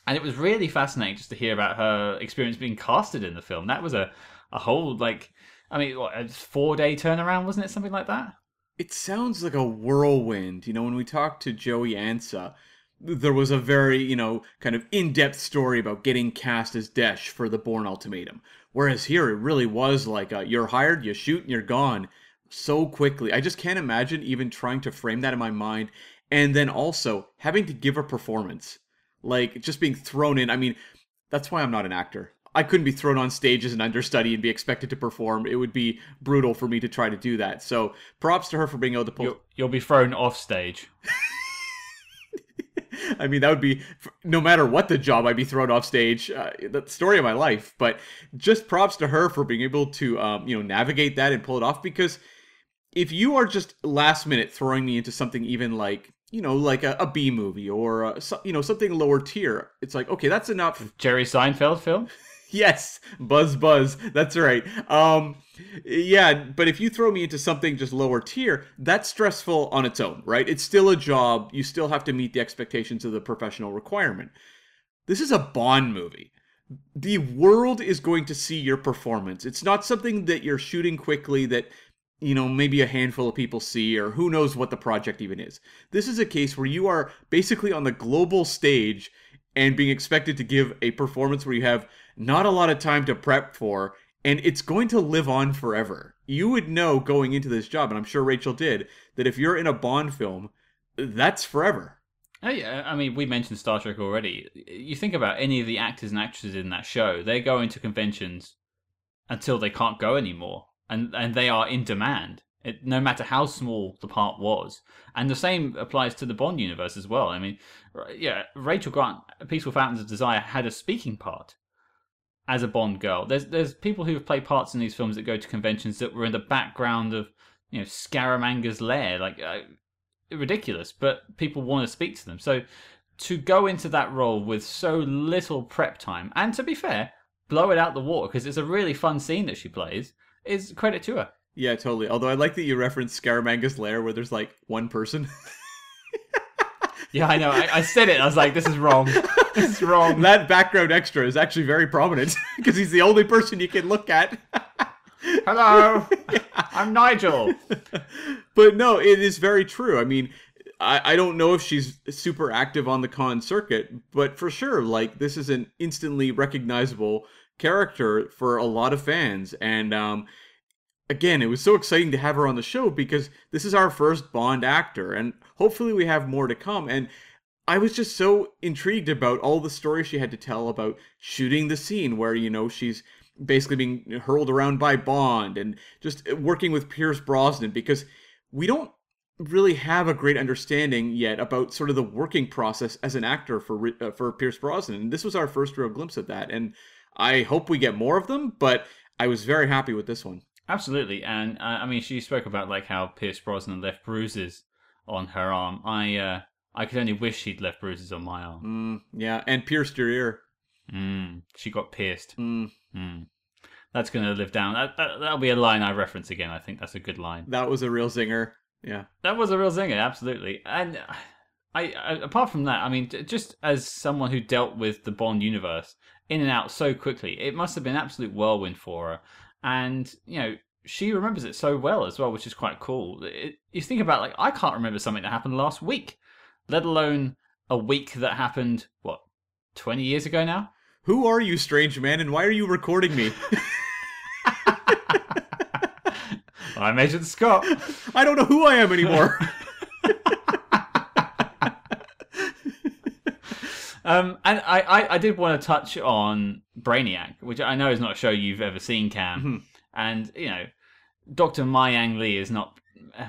And it was really fascinating just to hear about her experience being casted in the film. That was a, a whole, like, I mean, what, a four day turnaround, wasn't it? Something like that? It sounds like a whirlwind. You know, when we talked to Joey Ansah, there was a very, you know, kind of in depth story about getting cast as Desh for the Bourne Ultimatum. Whereas here, it really was like a, you're hired, you shoot, and you're gone so quickly. I just can't imagine even trying to frame that in my mind. And then also having to give a performance, like just being thrown in. I mean, that's why I'm not an actor. I couldn't be thrown on stage as an understudy and be expected to perform. It would be brutal for me to try to do that. So props to her for being able to pull. You'll, you'll be thrown off stage. I mean, that would be no matter what the job, I'd be thrown off stage. Uh, the story of my life. But just props to her for being able to, um, you know, navigate that and pull it off. Because if you are just last minute throwing me into something even like, you know, like a, a B movie or a, you know something lower tier, it's like okay, that's enough. Jerry Seinfeld film? Yes, buzz buzz. That's right. Um yeah, but if you throw me into something just lower tier, that's stressful on its own, right? It's still a job. You still have to meet the expectations of the professional requirement. This is a Bond movie. The world is going to see your performance. It's not something that you're shooting quickly that you know, maybe a handful of people see, or who knows what the project even is. This is a case where you are basically on the global stage and being expected to give a performance where you have not a lot of time to prep for, and it's going to live on forever. You would know going into this job, and I'm sure Rachel did, that if you're in a Bond film, that's forever. Oh yeah, I mean, we mentioned Star Trek already. You think about any of the actors and actresses in that show; they're going to conventions until they can't go anymore, and and they are in demand. It, no matter how small the part was, and the same applies to the Bond universe as well. I mean, yeah, Rachel Grant, Peaceful Fountains of Desire, had a speaking part as a Bond girl. There's there's people who have played parts in these films that go to conventions that were in the background of you know Scaramanga's lair, like uh, ridiculous, but people want to speak to them. So to go into that role with so little prep time, and to be fair, blow it out the water because it's a really fun scene that she plays, is credit to her. Yeah, totally. Although I like that you referenced Scaramanga's lair, where there's like one person. Yeah, I know. I, I said it. I was like, this is wrong. This is wrong. that background extra is actually very prominent because he's the only person you can look at. Hello, I'm Nigel. but no, it is very true. I mean, I, I don't know if she's super active on the con circuit, but for sure, like this is an instantly recognizable character for a lot of fans. And um, again, it was so exciting to have her on the show because this is our first Bond actor, and hopefully we have more to come. And I was just so intrigued about all the stories she had to tell about shooting the scene where, you know, she's basically being hurled around by Bond and just working with Pierce Brosnan because we don't really have a great understanding yet about sort of the working process as an actor for uh, for Pierce Brosnan. And this was our first real glimpse of that, and I hope we get more of them. But I was very happy with this one. Absolutely, and uh, I mean, she spoke about like how Pierce Brosnan left bruises on her arm. I uh, I could only wish he'd left bruises on my arm. Mm, yeah, and pierced your ear. Mm, she got pierced. Mm, Mm. That's going to live down. That, that, that'll be a line I reference again. I think that's a good line. that was a real zinger. Yeah. That was a real zinger, absolutely. And I, I, apart from that, I mean, just as someone who dealt with the Bond universe in and out so quickly, it must have been absolute whirlwind for her. And you know, she remembers it so well as well, which is quite cool. It, you think about like I can't remember something that happened last week, let alone a week that happened what twenty years ago now. Who are you, strange man, and why are you recording me? I measured Scott. I don't know who I am anymore. Um, and I, I, I did want to touch on Brainiac, which I know is not a show you've ever seen, Cam. Mhm. And you know, Doctor Mai Yang Lee is not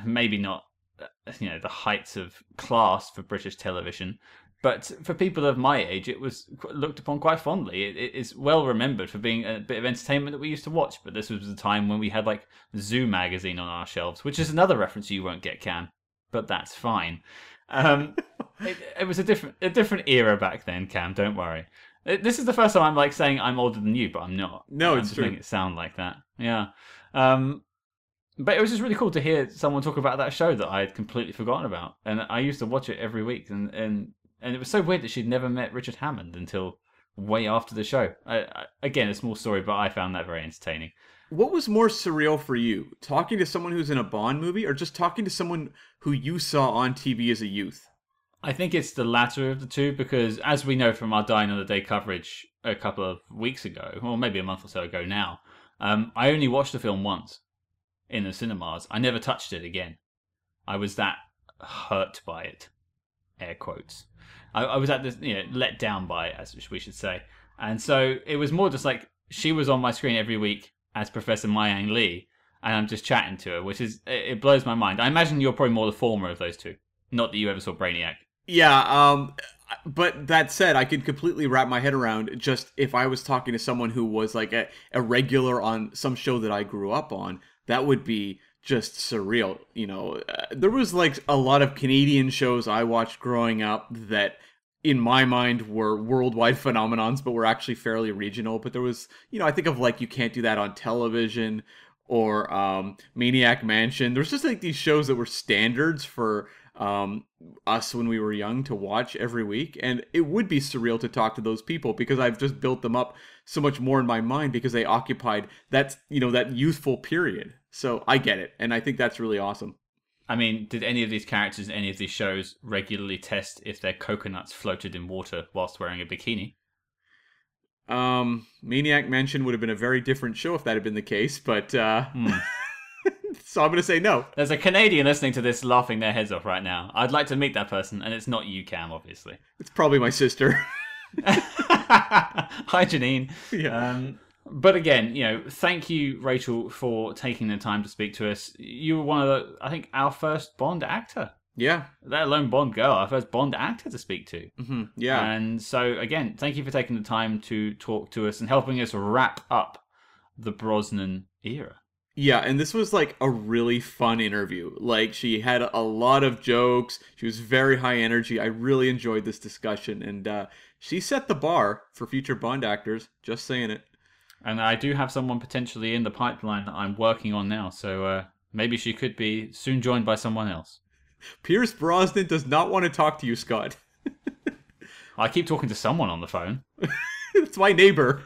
maybe not uh, you know the heights of class for British television, but for people of my age, it was looked upon quite fondly. It, it is well remembered for being a bit of entertainment that we used to watch. But this was the time when we had like Zoo magazine on our shelves, which is another reference you won't get, Cam. But that's fine. Um, it, it was a different a different era back then, Cam. Don't worry. It- This is the first time I'm like saying I'm older than you, but I'm not. No, I'm it's just true. making it sound like that. Yeah. Um, but it was just really cool to hear someone talk about that show that I had completely forgotten about, and I used to watch it every week, and and and it was so weird that she'd never met Richard Hammond until way after the show. I, I, again, a small story, but I found that very entertaining. What was more surreal for you? Talking to someone who's in a Bond movie or just talking to someone who you saw on TV as a youth? I think it's the latter of the two because, as we know from our Die Another Day coverage a couple of weeks ago, or maybe a month or so ago now, um, I only watched the film once in the cinemas. I never touched it again. I was that hurt by it, air quotes. I, I was at this, you know, let down by it, as we should say. And so it was more just like she was on my screen every week as Professor Mayang Lee, and I'm just chatting to her, which is it, blows my mind. I imagine you're probably more the former of those two. Not that you ever saw Brainiac. Yeah, um but that said, I could completely wrap my head around just if I was talking to someone who was like a, a regular on some show that I grew up on, that would be just surreal. You know, uh, there was like a lot of Canadian shows I watched growing up that in my mind were worldwide phenomenons but were actually fairly regional. But there was you know i think of like you can't do that on television or um maniac mansion. There's just like these shows that were standards for um us when we were young to watch every week. And it would be surreal to talk to those people because i've just built them up so much more in my mind because they occupied that you know that youthful period. So i get it. And i think that's really awesome I mean, did any of these characters in any of these shows regularly test if their coconuts floated in water whilst wearing a bikini? um maniac mansion would have been a very different show if that had been the case but uh Hmm. so i'm gonna say no There's a Canadian listening to this laughing their heads off right now. I'd like to meet that person, and it's not you, Cam, obviously. it's probably my sister Hi, Janine. yeah Um, but again, you know, thank you, Rachel, for taking the time to speak to us. You were one of the, I think, our first Bond actor, yeah let alone Bond girl, our first Bond actor to speak to. hmm yeah And so, again, thank you for taking the time to talk to us and helping us wrap up the Brosnan era. Yeah, and this was like a really fun interview. Like she had a lot of jokes. She was very high energy. I really enjoyed this discussion and uh she set the bar for future Bond actors, just saying it. And I do have someone potentially in the pipeline that I'm working on now, so uh, maybe she could be soon joined by someone else. Pierce Brosnan does not want to talk to you, Scott. I keep talking to someone on the phone. it's my neighbor.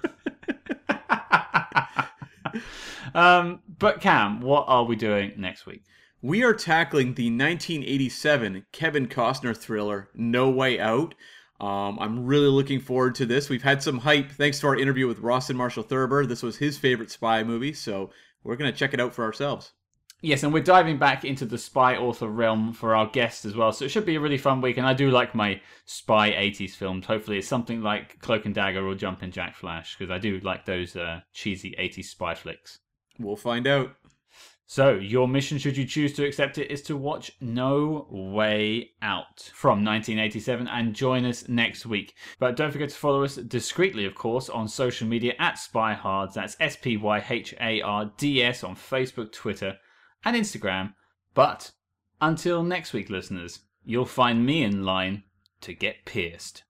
um, but Cam, what are we doing next week? We are tackling the 1987 Kevin Costner thriller No Way Out. Um, I'm really looking forward to this. We've had some hype thanks to our interview with Ross and Marshall Thurber. This was his favorite spy movie, so we're going to check it out for ourselves. Yes, and we're diving back into the spy author realm for our guest as well. So it should be a really fun week. And I do like my spy 80s films. Hopefully, it's something like Cloak and Dagger or Jumpin' Jack Flash, because I do like those uh, cheesy 80s spy flicks. We'll find out. So, your mission, should you choose to accept it, is to watch No Way Out from 1987 and join us next week. But don't forget to follow us discreetly, of course, on social media at SpyHards. That's S P Y H A R D S on Facebook, Twitter, and Instagram. But until next week, listeners, you'll find me in line to get pierced.